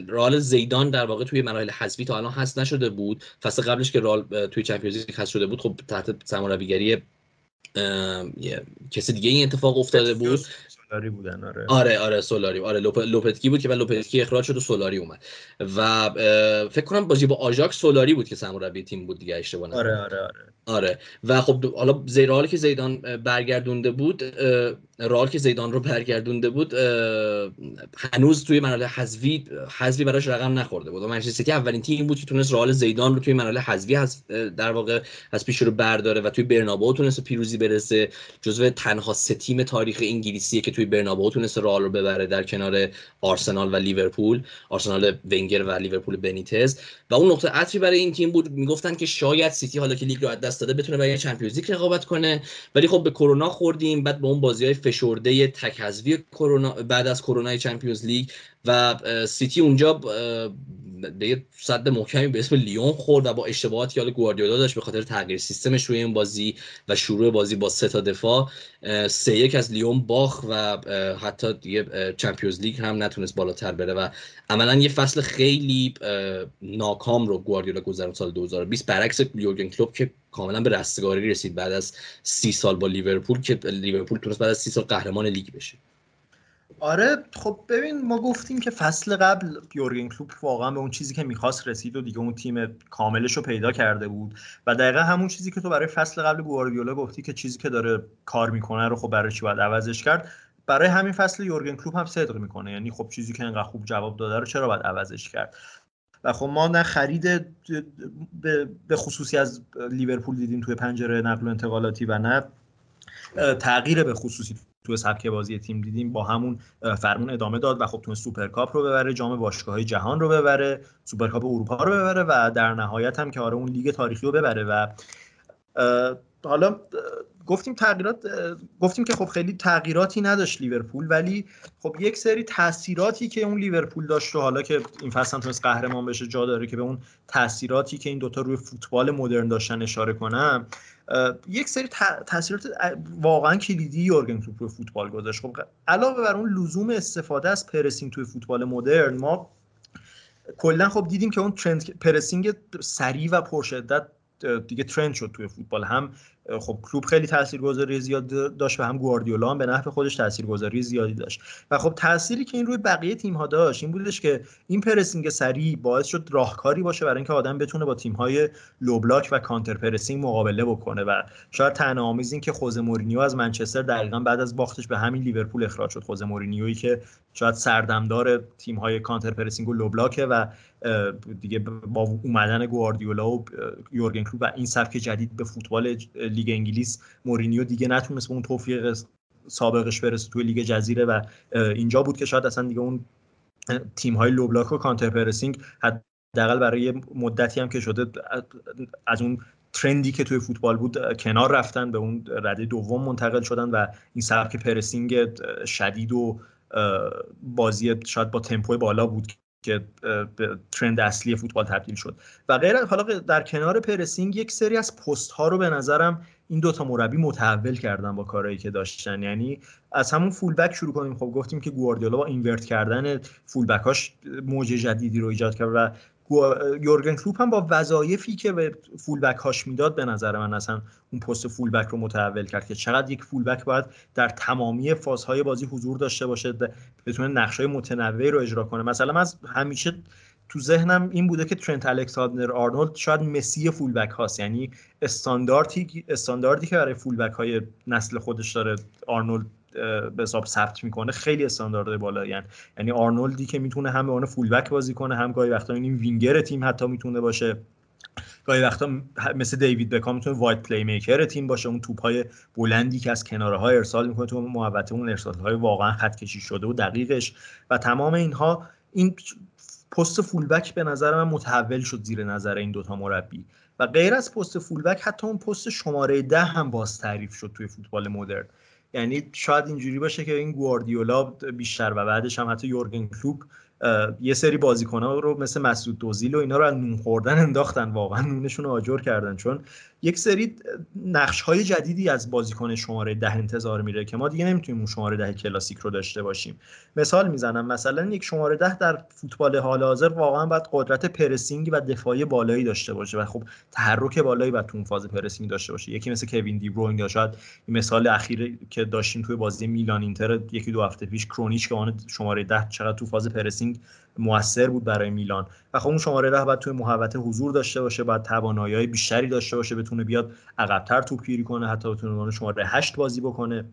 رئال زیدان در واقع توی مراحل حذفی تا الان هست نشده بود. فصل قبلش که رئال توی چمپیونز لیگ هست شده بود خب تحت سرمربیگری کسی دیگه این اتفاق افتاده بود. سولاری بودن آره. آره آره سولاری. آره لوپ... لوپتگی بود که و لوپتگی اخراج شد و سولاری اومد. و فکر کنم بازی با آژاکس سولاری بود که سرمربی تیم بود دیگه اشتباه آره آره آره. آره. و خب حالا در حالی که زیدان برگردونده بود رئال که زیدان رو برگردونده بود هنوز توی مرحله حذفی حذفی براش رقم نخورده بود. و منچستر سیتی اولین تیم بود که تونست رئال زیدان رو توی مرحله حذفی در واقع از پیش رو برداره و توی برنابو تونست پیروزی برسه. جزو تنها سه تیم تاریخ انگلیسیه که توی برنابو تونست رئال رو ببره در کنار آرسنال و لیورپول. آرسنال ونگر و لیورپول بنیتز. و اون نقطه عطفی برای این تیم بود. می‌گفتن که شاید سیتی حالا که لیگ رو از دست داده بتونه برای Champions League رقابت کنه. ولی خب به کرونا خوردیم. بعد به اون بازی های فشرده تک کرونا بعد از کرونا Champions League و سیتی اونجا به یه سد محکمی به اسم لیون خورد و با اشتباهاتی که حالا گواردیولا داشت به خاطر تغییر سیستمش روی این بازی و شروع بازی با سه تا دفاع سه یک از لیون باخت و حتی دیگه Champions League هم نتونست بالاتر بره و عملا یه فصل خیلی ناکام رو گواردیولا گذرون سال 2020 برعکس یورگن کلوپ که کاملا به رستگاری رسید بعد از سی سال با لیورپول که لیورپول تونست بعد از سی سال قهرمان لیگ بشه. آره خب ببین ما گفتیم که فصل قبل یورگن کلوپ واقعا به اون چیزی که می‌خواست رسید و دیگه اون تیم کاملش رو پیدا کرده بود و دقیقا همون چیزی که تو برای فصل قبل گواردیولا گفتی که چیزی که داره کار می‌کنه رو خب برای چی باید عوضش کرد برای همین فصل یورگن کلوپ هم صدق می‌کنه. یعنی خب چیزی که انقدر خوب جواب داده رو چرا باید عوضش کرد؟ و خب ما نه خرید به خصوصی از لیورپول دیدیم توی پنجره نقل و انتقالاتی و نه تغییر به خصوصی تو سبک بازی تیم دیدیم. با همون فرمون ادامه داد و خب تونست سوپرکاپ رو ببره جام باشگاه جهان رو ببره سوپرکاپ اروپا رو ببره و در نهایت هم که آره اون لیگ تاریخی رو ببره و حالا گفتیم تغییرات گفتیم که خب خیلی تغییراتی نداشت لیورپول ولی خب یک سری تاثیراتی که اون لیورپول داشت و حالا که این فصل تونست قهرمان بشه جا داره که به اون تاثیراتی که این دوتا روی فوتبال مدرن داشتن اشاره کنم یک سری تاثیرات واقعا کلیدی یورگن کلوپ روی فوتبال گذاشت. خب علاوه بر اون لزوم استفاده از pressing توی فوتبال مدرن ما کلا خب دیدیم که اون trend pressing سریع و پرشدت دیگه trend شد توی فوتبال. هم خب کلوپ خیلی تاثیرگذاری زیاد داشت و هم گواردیولا هم به نفع خودش تاثیرگذاری زیادی داشت. و خب تأثیری که این روی بقیه تیم ها داشت این بودش که این pressing سریع باعث شد راهکاری باشه برای اینکه آدم بتونه با تیم های low block و counter pressing مقابله بکنه. و شاید طعنه آمیز این که خوزه مورینیو از منچستر دقیقا بعد از باختش به همین لیورپول اخراج شد. خوزه مورینیویی که شاید سردمدار تیم های counter pressing و low block ه و دیگه با اومدن گواردیولا و یورگن کلوپ و این سبک جدید به فوتبال لیگ انگلیس مورینیو دیگه نتونست به اون توفیق سابقش برسه توی لیگ جزیره و اینجا بود که شاید اصلا دیگه اون تیم های low block و counter pressing حداقل برای مدتی هم که شده از اون trend ی که توی فوتبال بود کنار رفتن به اون رده دوم منتقل شدن و این سبک pressing شدید و بازی شاید با تمپوی بالا بود که به trend اصلی فوتبال تبدیل شد. و غیر حالا در کنار pressing یک سری از پست ها رو به نظرم این دوتا مربی متحول کردن با کارهایی که داشتن. یعنی از همون فول بک شروع کنیم. خب گفتیم که گواردیولا با اینورت کردن فول بکاش موج جدیدی رو ایجاد کرد و یورگن کلوپ هم با وظایفی که به فول بک هاش می‌داد به نظر من اصلا اون پست فول بک رو متحول کرد که چقدر یک فول بک باید در تمامی فازهای بازی حضور داشته باشه بتونه نقشای متنوعی رو اجرا کنه. مثلا من همیشه تو ذهنم این بوده که ترنت الکساندر آرنولد شاید مسی فول بک هاست. یعنی استانداردی استانداردی که برای full back های نسل خودش داره آرنولد به حساب ثبت می‌کنه خیلی استاندارد بالا. یعنی یعنی آرنولدی که می‌تونه هم به عنوان full back بازی کنه هم گاهی وقتا این وینگر تیم حتی می‌تونه باشه گاهی وقتا مثل دیوید بکام می‌تونه wide playmaker تیم باشه. اون توپ های بلندی که از کناره های ارسال می‌کنه تو محوطه اون ارسال های واقعا خط کشی شده و دقیقش. و تمام اینها این پست full back به نظر من متحول شد زیر نظر این دوتا مربی. و غیر از پست فولبک حتی اون پست شماره ده هم باز تعریف شد توی فوتبال مدرن. یعنی شاید اینجوری باشه که این گواردیولا بیشتر و بعدش هم حتی یورگن کلوپ یه سری بازیکن‌ها رو مثل مسعود دوزیل و اینا رو از نون خوردن انداختن. واقعا نونشون رو آجر کردن. چون یک سری نقش های جدیدی از بازیکن شماره ده انتظار میره که ما دیگه نمی‌تونیم اون شماره ده کلاسیک رو داشته باشیم. مثال می‌زنم. مثلا یک شماره ده در فوتبال حال حاضر واقعا باید قدرت پرسینگ و دفاعی بالایی داشته باشه و خب تحرک بالایی باید تو فاز پرسینگ داشته باشه. یکی مثل کوین دی بروین یا شاید مثال اخیر که داشتیم توی بازی میلان اینتر یکی دو هفته پیش کرونیچ که اون شماره ده چقدر تو فاز پرسینگ موثر بود برای میلان. و خب اون شماره ده باید توی محوطه حضور داشته باشه باید توانایی بیشتری داشته باشه بتونه بیاد عقبتر توپ گیری کنه حتی بتونه عنوان شماره 8 بازی بکنه.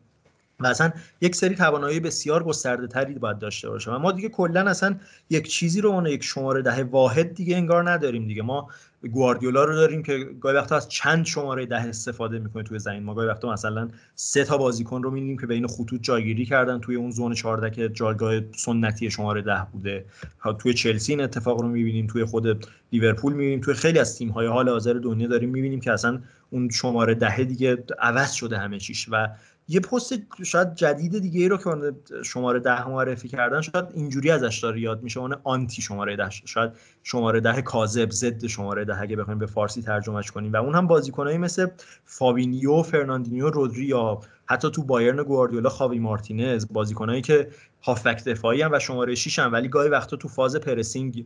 و اصلا یک سری توانایی بسیار گسترده تری باید داشته باشه. و ما دیگه کلا اصلا یک چیزی رو اون یک شماره ده واحد دیگه انگار نداریم دیگه. ما گواردیولا رو داریم که گاهی وقتا از چند شماره ده استفاده می‌کنه توی زمین. ما گاهی وقتا مثلا سه تا بازیکن رو می‌بینیم که بین خطوط جایگیری کردن توی اون زون 14 که جایگاه سنتی شماره ده بوده. توی چلسی این اتفاق رو می‌بینیم توی خود لیورپول می‌بینیم توی خیلی از تیم های حال حاضر دنیا داریم می‌بینیم که اصلا اون شماره ده دیگه عوض شده همه چیش و یه پست شاید جدید دیگه ای رو که شماره ده معرفی کردن شاید اینجوری ازش داره یاد میشه اون anti شماره ده شاید شماره ده کاذب ضد شماره ده اگه بخوایم به فارسی ترجمهش کنیم. و اون هم بازیکنایی مثل فابینیو، فرناندینیو، رودری یا حتی تو بایرن گواردیولا خاوی مارتینز بازیکنایی که هافک دفاعی هم و شماره 6 هم ولی گاهی وقتا تو فاز pressing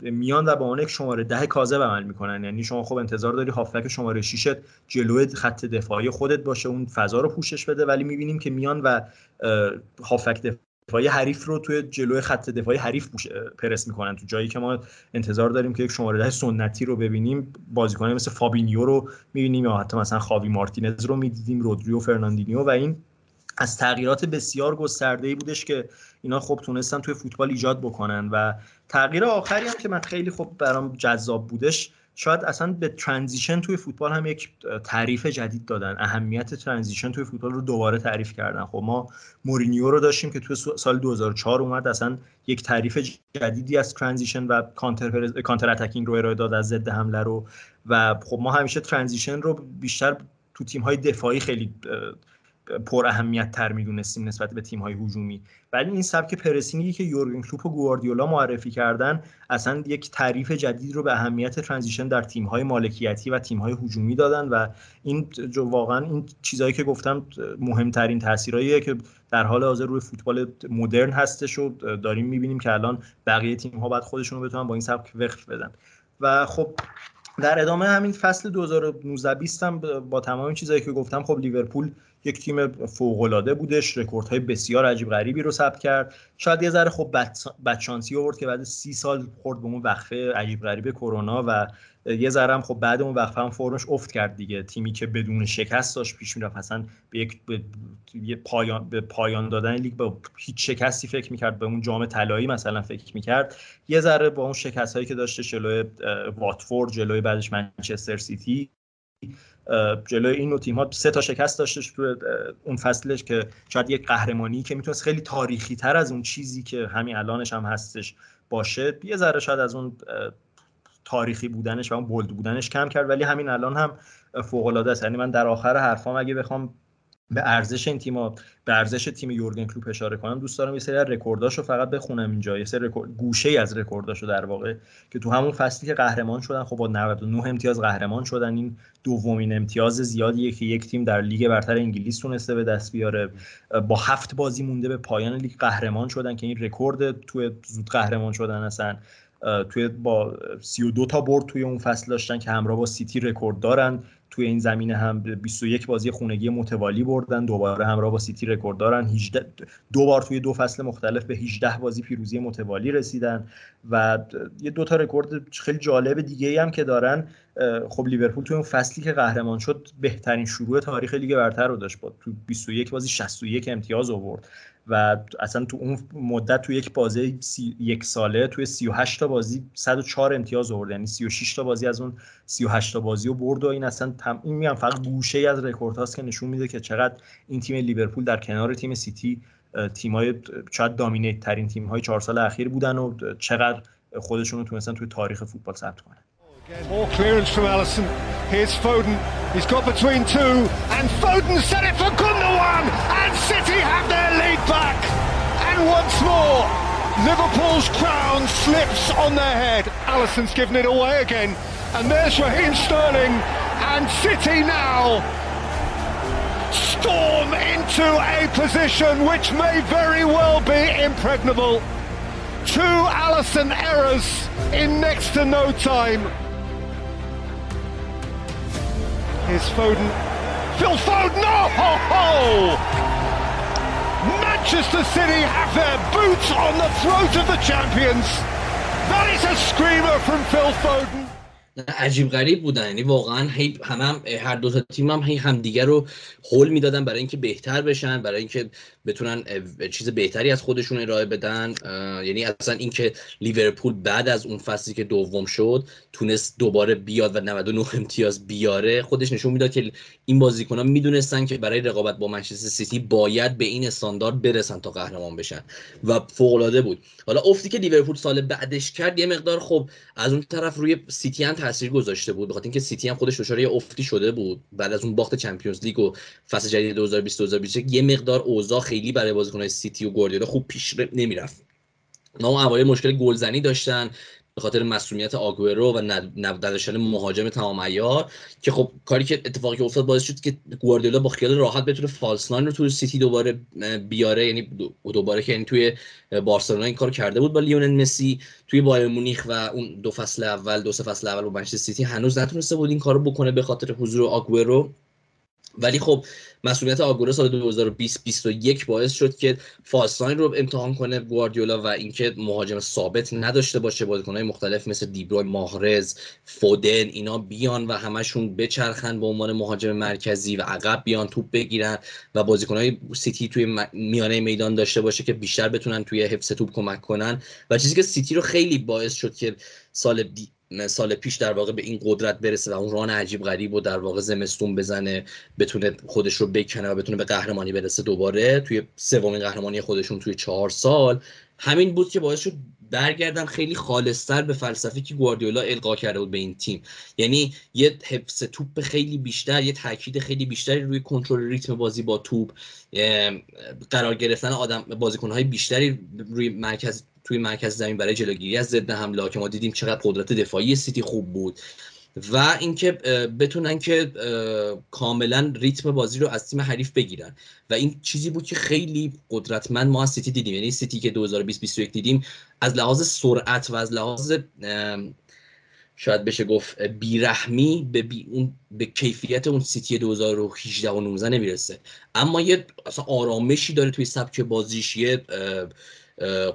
میان و با اون یک شماره ده کاذب عمل می‌کنن. یعنی شما خب انتظار داری هافک شماره 6 جلوی خط دفاعی خودت باشه اون فضا رو پوشش بده. ولی می‌بینیم که میان و هافک دفاعی حریف رو توی جلوی خط دفاعی حریف پرس می‌کنن. تو جایی که ما انتظار داریم که یک شماره ده سنتی رو ببینیم بازیکنان مثل فابینیو رو می‌بینیم یا حتی مثلا خاوی مارتینز رو می‌دیدیم رودری و فرناندینیو و این. از تغییرات بسیار گسترده ای بودش که اینا خب تونستن توی فوتبال ایجاد بکنن. و تغییر آخری هم که من خیلی خب برام جذاب بودش شاید اصلا به transition توی فوتبال هم یک تعریف جدید دادن. اهمیت transition توی فوتبال رو دوباره تعریف کردن. خب ما مورینیو رو داشتیم که توی سال 2004 اومد اصلا یک تعریف جدیدی از transition و counter attacking رو ارائه داد از ضد حمله رو. و خب ما همیشه transition رو بیشتر تو تیم های دفاعی خیلی پر اهمیت تر می‌دونستیم نسبت به تیم های هجومی. ولی این سبک pressing ی که یورگن کلوپ و گواردیولا معرفی کردن اصلا یک تعریف جدید رو به اهمیت transition در تیم های مالکیتی و تیم های هجومی دادن و این واقعا این چیزهایی که گفتم مهمترین تاثیراییه که در حال حاضر روی فوتبال مدرن هستش و داریم می‌بینیم که الان بقیه تیم ها باید خودشون رو بتونن با این سبک وفق بدن. و خب در ادامه همین فصل 2019 هم با تمام چیزایی که گفتم خب لیورپول یک تیم فوق بودش رکوردهای بسیار عجیب غریبی رو ثبت کرد. شاید یه ذره خب بدشانسی آورد که بعد سی سال خورد به اون وقفه عجیب غریب کرونا و یه ذره هم خب بعد اون وقفه هم فرمش افت کرد دیگه. تیمی که بدون شکست داشت پیش می‌رفت. اصلا به یک به پایان به پایان دادن لیگ با هیچ شکستی فکر می‌کرد. به اون جام طلایی مثلا فکر می‌کرد. یه ذره با اون شکست هایی که داشته جلوی واتفورد جلوی بعدش منچستر سیتی جلوی این نوع تیم ها سه تا شکست داشتش تو اون فصلش که شاید یک قهرمانی که می‌تونست خیلی تاریخی تر از اون چیزی که همین الانش هم هستش باشه یه ذره شاید از اون تاریخی بودنش و اون bold بودنش کم کرد ولی همین الان هم فوق العاده است. یعنی من در آخر حرفام اگه بخوام به ارزش این تیم به ارزش تیم یورگن کلوپ اشاره کنم دوست دارم یه سری از رکورداشو فقط بخونم اینجا یه سری گوشه ای از رکورداشو در واقع که تو همون فصلی که قهرمان شدن خب با 99 امتیاز قهرمان شدن این دومین امتیاز زیادیه که یک تیم در لیگ برتر انگلیس تونسته به دست بیاره. با هفت بازی مونده به پایان لیگ قهرمان شدن که این رکورد تو زود قهرمان شدن هستن توی با 32 تا برد توی اون فصل داشتن که همراه با سیتی رکورد دارن. توی این زمینه هم 21 بازی خونگی متوالی بردن دوباره همراه با سیتی رکورد دارن. 18 دو بار توی دو فصل مختلف به 18 بازی پیروزی متوالی رسیدن و یه دو تا رکورد خیلی جالب دیگه هم که دارن. خب لیورپول توی اون فصلی که قهرمان شد بهترین شروع تاریخ لیگ برتر رو داشت با تو 21 بازی 61 امتیاز آورد و اصلا تو اون مدت تو یک بازی یک ساله توی 38 تا بازی 104 امتیاز آورد یعنی 36 تا بازی از اون 38 تا بازی رو برد و این اصلا تم... این میگم فقط گوشه از رکورد هاست که نشون میده که چقدر این تیم لیورپول در کنار تیم سیتی تیمای شاید dominate ترین تیم های چهار سال اخیر بودن و چقدر خودشون رو تونستن توی تاریخ فوتبال ثبت کنن. More clearance from Alisson. Here's Foden. He's got between two, and Foden set it for Gundogan, and City have their lead back. And once more, Liverpool's crown slips on their head. Allison's given it away again, and there's Raheem Sterling, and City now storm into a position which may very well be impregnable. Two Allison errors in next to no time. Here's Foden. Phil Foden! Oh, ho! Manchester City have their boots on the throat of the champions. That is a screamer from Phil Foden. عجیب غریب بودن یعنی واقعا هی هم, هم هر دو تا تیم هم هی همدیگه رو هول می‌دادن برای اینکه بهتر بشن برای اینکه بتونن چیز بهتری از خودشون ارائه بدن. یعنی اصلا اینکه لیورپول بعد از اون فصلی که دوم شد تونست دوباره بیاد و 99 امتیاز بیاره خودش نشون می‌داد که این بازیکن‌ها می‌دونستن که برای رقابت با منچستر سیتی باید به این استاندارد برسن تا قهرمان بشن. و فوق بود. حالا افتی که لیورپول سال بعدش کرد یه مقدار خب از اون طرف روی سیتی هم تاثیر گذاشته بود بخاطر اینکه سیتی هم خودش دچار افتی شده بود. بعد از اون باخت Champions League و فصل جدید 2020 2021 یه مقدار اوضاع خیلی برای بازیکن‌های سیتی و گواردیولا خوب پیش نمی‌رفت. اونا اوایل مشکل گلزنی داشتن به خاطر مصدومیت آگورو و نداشتن مهاجم تمام عیار که خب کاری که اتفاقی افتاد باعث شد که گواردیولا با خیال راحت بتونه false رو توی سیتی دوباره بیاره. یعنی دوباره که یعنی توی بارسلونا این کار کرده بود با لیونل مسی. توی بایرن مونیخ و اون دو فصل اول دو سه فصل اول با منچستر سیتی هنوز نتونسته بود این کارو بکنه به خاطر حضور آگورو ولی خب مصدومیت آگورو سال 2020 21 باعث شد که فالساین رو امتحان کنه گواردیولا و اینکه مهاجم ثابت نداشته باشه بازیکن‌های مختلف مثل دیبروی ماهرز فودن اینا بیان و همشون بچرخن به عنوان مهاجم مرکزی و عقب بیان توپ بگیرن و بازیکن‌های سیتی توی میانه میدان داشته باشه که بیشتر بتونن توی حفظ توپ کمک کنن. و چیزی که سیتی رو خیلی باعث شد که سال سال پیش در واقع به این قدرت برسه و اون ران عجیب غریب و در واقع زمستون بزنه بتونه خودش رو بکنه و بتونه به قهرمانی برسه دوباره. توی سومین قهرمانی خودشون توی چهار سال. همین بود که باعث شد برگردن خیلی خالصتر به فلسفی که گواردیولا القا کرده بود به این تیم. یعنی یه حفظ توپ خیلی بیشتر یه تاکید خیلی بیشتری روی کنترل ریتم بازی با توپ قرار گرفتن آدم بازیکنهای بیشتری روی مرکز توی مرکز زمین برای جلوگیری از ضد حمله که ما دیدیم چقدر قدرت دفاعی سیتی خوب بود. و اینکه بتونن که کاملا ریتم بازی رو از تیم حریف بگیرن. و این چیزی بود که خیلی قدرتمند ما از سیتی دیدیم. یعنی سیتی که 2020 دیدیم از لحاظ سرعت و از لحاظ شاید بشه گفت بیرحمی به, بی اون به کیفیت اون سیتی 2018 و 19 نمی‌رسه. اما یه اصلا آرامشی داره توی سبک بازیش یه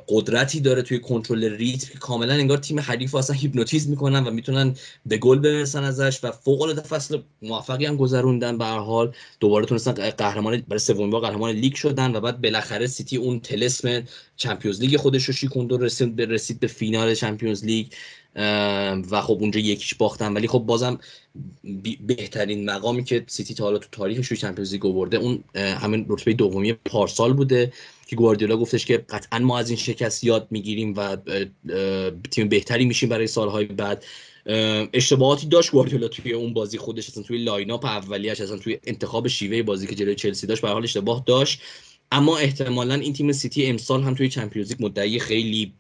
قدرتی داره توی کنترل ریتم کاملا انگار تیم حریف اصلا هیپنوتیزم می‌کنن و می‌تونن به گل برسن ازش و فوق العاده فصل موفقی هم گذروندن. به هر حال دوباره تونستن قهرمان برای سومین بار قهرمان لیگ شدن و بعد بالاخره سیتی اون تلسم چمپیونز لیگ خودش رو شیکوند رسید به رسید به فینال چمپیونز لیگ. و خب اونجا یک هیچ باختن ولی خب بازم بهترین مقامی که سیتی تا حالا تو تاریخش روی چمپیونز لیگ برده اون همین رتبه دومی پارسال بوده که گواردیولا گفتش که قطعا ما از این شکست یاد می‌گیریم و تیم بهتری میشیم برای سالهای بعد. اشتباهاتی داشت گواردیولا توی اون بازی خودش اصلا توی lineup اولیش اصلا توی انتخاب شیوه بازی که جلوی چلسی داشت به حال اشتباه داشت. اما احتمالا این تیم سیتی امسال هم توی چمپیونز لیگ مدعی خیلی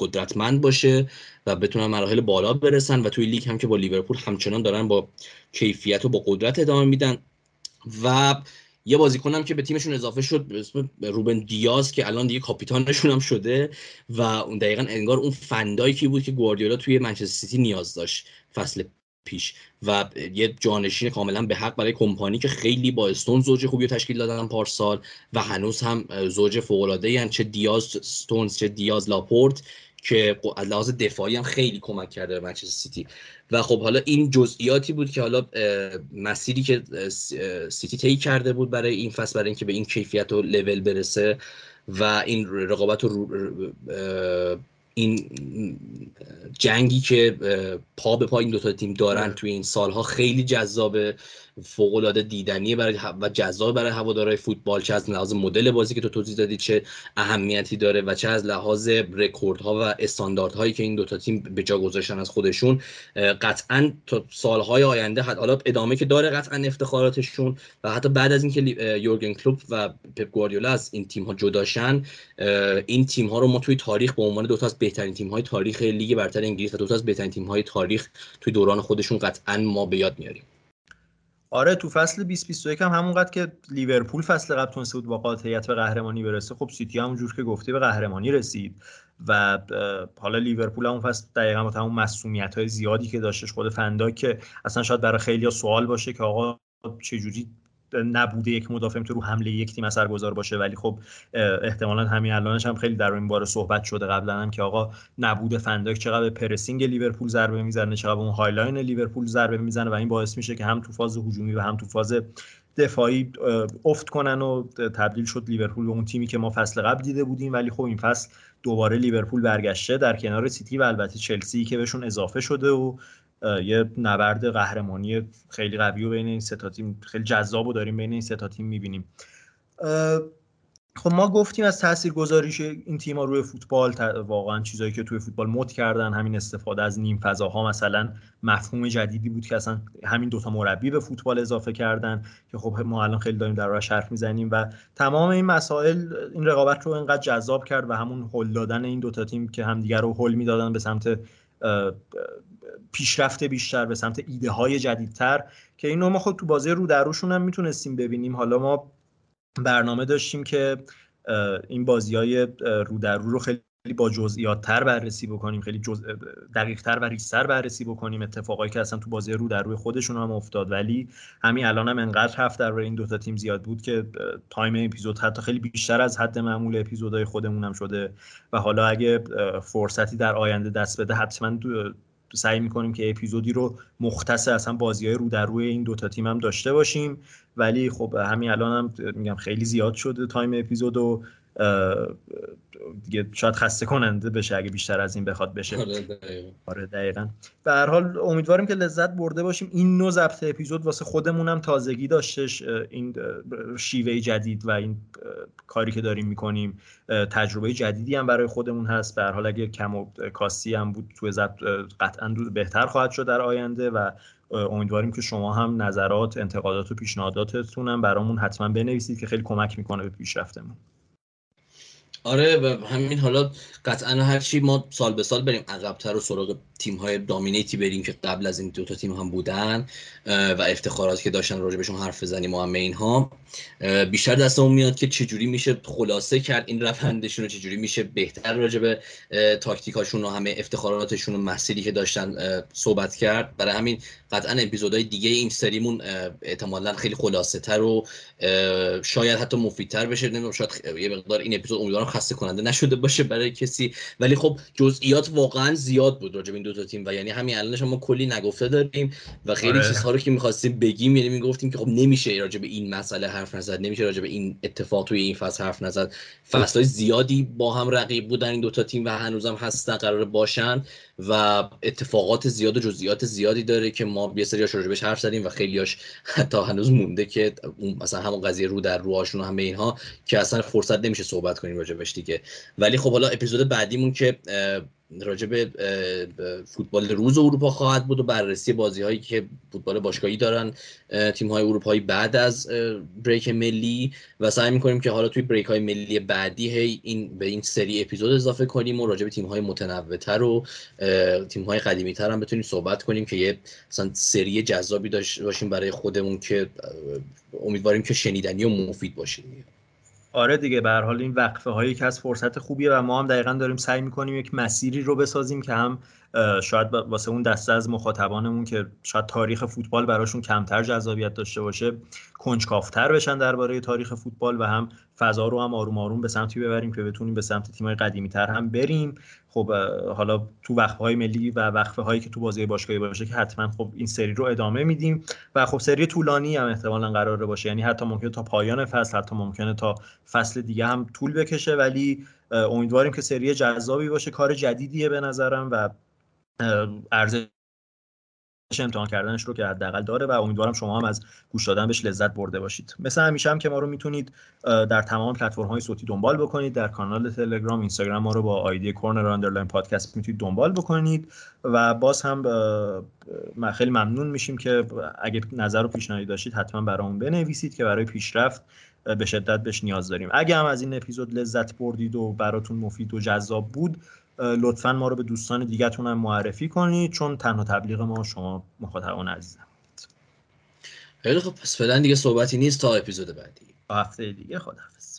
قدرتمند باشه و بتونن مراحل بالا برسن و توی لیگ هم که با لیورپول همچنان دارن با کیفیت و با قدرت ادامه میدن. و یه بازیکنم که به تیمشون اضافه شد به اسم روبن دیاز که الان دیگه کاپیتانشون هم شده و اون دقیقا انگار اون فن‌دایکی که بود که گواردیولا توی منچستر سیتی نیاز داشت فصل پیش و یه جانشین کاملا به حق برای کمپانی که خیلی با استونز زوج خوبی رو تشکیل دادن پارسال و هنوز هم زوج فوق العاده چه دیاز ستونز چه دیاز لاپورت که از لحاظ دفاعی هم خیلی کمک کرده به منچستر سیتی. و خب حالا این جزئیاتی بود که حالا مسیری که سیتی طی کرده بود برای این فصل برای اینکه به این کیفیت و لول برسه و این رقابت رو این جنگی که پا به پا این دوتا تیم دارن آره. توی این سالها خیلی جذابه فوق العاده دیدنیه برای و جذاب برای هوادارهای فوتبال چه از لحاظ مدل بازی که تو توضیح دادی چه اهمیتی داره و چه از لحاظ رکوردها و استانداردهایی که این دوتا تیم به جا گذاشتن از خودشون. قطعا تا سالهای آینده حالا ادامه که داره قطعا افتخاراتشون و حتی بعد از اینکه یورگن کلوپ و پپ گواردیولا از این تیم ها جداشن این تیم ها رو ما توی تاریخ به عنوان دو تا از بهترین تیم های تاریخ لیگ برتر انگلیس و دو تا از بهترین تیم های تاریخ توی دوران خودشون قطعا ما به یاد میاریم. آره تو فصل 2021 هم همونقدر که لیورپول فصل قبل تونسته بود با قاطعیت به قهرمانی برسه خب سیتی همونجور که گفتی به قهرمانی رسید و حالا لیورپول هم فصل دقیقا با تمام مصدومیت های زیادی که داشتش خود فن‌دایک که اصلا شاید برای خیلی سوال باشه که آقا چجوری نبود یک مدافع تو رو حمله یک تیم اثرگذار باشه. ولی خب احتمالا همین الانش هم خیلی در این باره صحبت شده. قبلا هم که آقا نبود فن‌دایک چقدر pressing لیورپول ضربه می‌زنه چقدر اون high line لیورپول ضربه می‌زنه و این باعث میشه که هم تو فاز هجومی و هم تو فاز دفاعی افت کنن و تبدیل شد لیورپول به اون تیمی که ما فصل قبل دیده بودیم. ولی خب این فصل دوباره لیورپول برگشته در کنار سیتی و البته چلسی که بهشون اضافه شده و یه نبرد قهرمانی خیلی قوی و بین این سه تیم خیلی جذاب و داریم بین این سه تیم می‌بینیم. خب ما گفتیم از تاثیر گذاریش این تیم‌ها روی فوتبال واقعا چیزایی که توی فوتبال مد کردن همین استفاده از نیم فضاها مثلا مفهوم جدیدی بود که اصلا همین دوتا مربی به فوتبال اضافه کردن که خب ما الان خیلی داریم در حرف می‌زنیم و تمام این مسائل این رقابت رو اینقدر جذاب کرد و همون هل دادن این دوتا تیم که همدیگر رو هل می‌دادن به سمت پیشرفت بیشتر به سمت ایده های جدیدتر که اینو ما خود تو بازی رو در روشون هم می‌تونستیم ببینیم. حالا ما برنامه داشتیم که این بازی های رو در رو رو خیلی با جزئیات تر بررسی بکنیم خیلی جز... دقیق تر و ریزتر بررسی بکنیم اتفاقایی که اصلا تو بازی رو در روی خودشون هم افتاد. ولی همین الان هم انقدر هفت در روی این دوتا تیم زیاد بود که تایم اپیزود حتی خیلی بیشتر از حد معمول اپیزودهای خودمون هم شده. و حالا اگه فرصتی در آینده دست بده حتما سعی می‌کنیم که اپیزودی رو مختص اصلا بازی های رو در روی این دوتا تیم هم داشته باشیم. ولی خب همین الان هم میگم خیلی زیاد شده تایم اپیزود و دیگه شاید خسته کننده بشه اگه بیشتر از این بخواد بشه. آره دقیقا. آره، به هر حال امیدواریم که لذت برده باشیم. این نو ضبط اپیزود واسه خودمون هم تازگی داشتش. این شیوه جدید و این کاری که داریم می‌کنیم تجربه جدیدی هم برای خودمون هست. به هر حال اگه کم و کاسی هم بود توی ضبط قطعا بهتر خواهد شد در آینده و امیدواریم که شما هم نظرات انتقادات و پیشنهاداتتون هم برامون حتما بنویسید که خیلی کمک می‌کنه به پیشرفتمون. آره و همین حالا قطعا هر چی ما سال به سال بریم عقبتر و سراغ تیم های دامینیتی بریم که قبل از این دوتا تیم هم بودن و افتخاراتی که داشتن راجع بهشون حرف بزنیم و همه اینها بیشتر دستمون میاد که چجوری میشه خلاصه کرد این روندشون رو چجوری میشه بهتر راجع به تاکتیکاشون و همه افتخاراتشون و مسیری که داشتن صحبت کرد. برای همین قطعا اپیزودهای دیگه این سریمون احتمالا خیلی خلاصه تر و شاید حتی مفیدتر بشه. نمی‌دونم شاید یه مقدار این اپیزود امیدوارم خسته کننده نشده باشه برای کسی. ولی خب جزئیات واقعا زیاد بود راجع به این دو تا تیم و یعنی همین الانش ما کلی نگفته داریم و خیلی آره. چیزها رو که می‌خواستیم بگیم یعنی می‌گفتیم که خب نمیشه راجع به این مسئله حرف نزد نمیشه راجع به این اتفاق توی این فصل حرف نزد. فصلهای زیادی با هم رقیب بودن این دوتا تیم و هنوزم هستن قرار باشن. و اتفاقات زیاد و جزئیات زیادی داره که ما یه سریاش راجبش حرف زدیم و خیلیاش حتی هنوز مونده که مثلا همون قضیه رو در روهاشون و همه اینها که اصلا فرصت نمیشه صحبت کنیم راجبش دیگه. ولی خب حالا اپیزود بعدیمون که راجع به فوتبال روز اروپا خواهد بود و بررسی بازی هایی که فوتبال باشگاهی دارن تیم های اروپایی بعد از بریک ملی و سعی می‌کنیم که حالا توی بریک های ملی بعدی هی این به این سری اپیزود اضافه کنیم و راجع به تیم های متنوعتر و تیم های قدیمی تر هم بتونیم صحبت کنیم که یه مثلا سری جذابی داشته باشیم برای خودمون که امیدواریم که شنیدنی و مفید باشیم. آره دیگه به حال این وقفه هایی که از فرصت خوبیه و ما هم دقیقا داریم سعی می‌کنیم یک مسیری رو بسازیم که هم شاید واسه اون دسته از مخاطبانمون که شاید تاریخ فوتبال براشون کمتر جذابیت داشته باشه کنجکافتر بشن درباره تاریخ فوتبال و هم فضا رو هم آروم آروم به سمتی ببریم که بتونیم به سمت تیمای قدیمی تر هم بریم. خب حالا تو وقفه های ملی و وقفه هایی که تو بازی باشگاهی باشه که حتما خب این سری رو ادامه میدیم و خب سری طولانی هم احتمالا قراره باشه. یعنی حتی ممکنه تا پایان فصل حتی ممکنه تا فصل دیگه هم طول بکشه ولی امیدواریم که سری جذابی باشه. کار جدیدیه به نظرم و ارزش امتحان کردنش رو که حداقل داره و امیدوارم شما هم از گوش دادن بهش لذت برده باشید. مثل همیشه هم که ما رو می‌تونید در تمام پلتفرم های صوتی دنبال بکنید. در کانال تلگرام اینستاگرام ما رو با آیدی corner underline podcast می‌تونید دنبال بکنید و باز هم خیلی ممنون میشیم که اگه نظر و پیشنهادی داشتید حتما برامون بنویسید که برای پیشرفت به شدت بهش نیاز داریم. اگه هم از این اپیزود لذت بردید و براتون مفید و جذاب بود لطفا ما رو به دوستان دیگهتون هم معرفی کنید چون تنها تبلیغ ما شما مخاطبان عزیزم. خیلی خب پس فعلا دیگه صحبتی نیست تا اپیزود بعدی. هفته دیگه خداحافظ.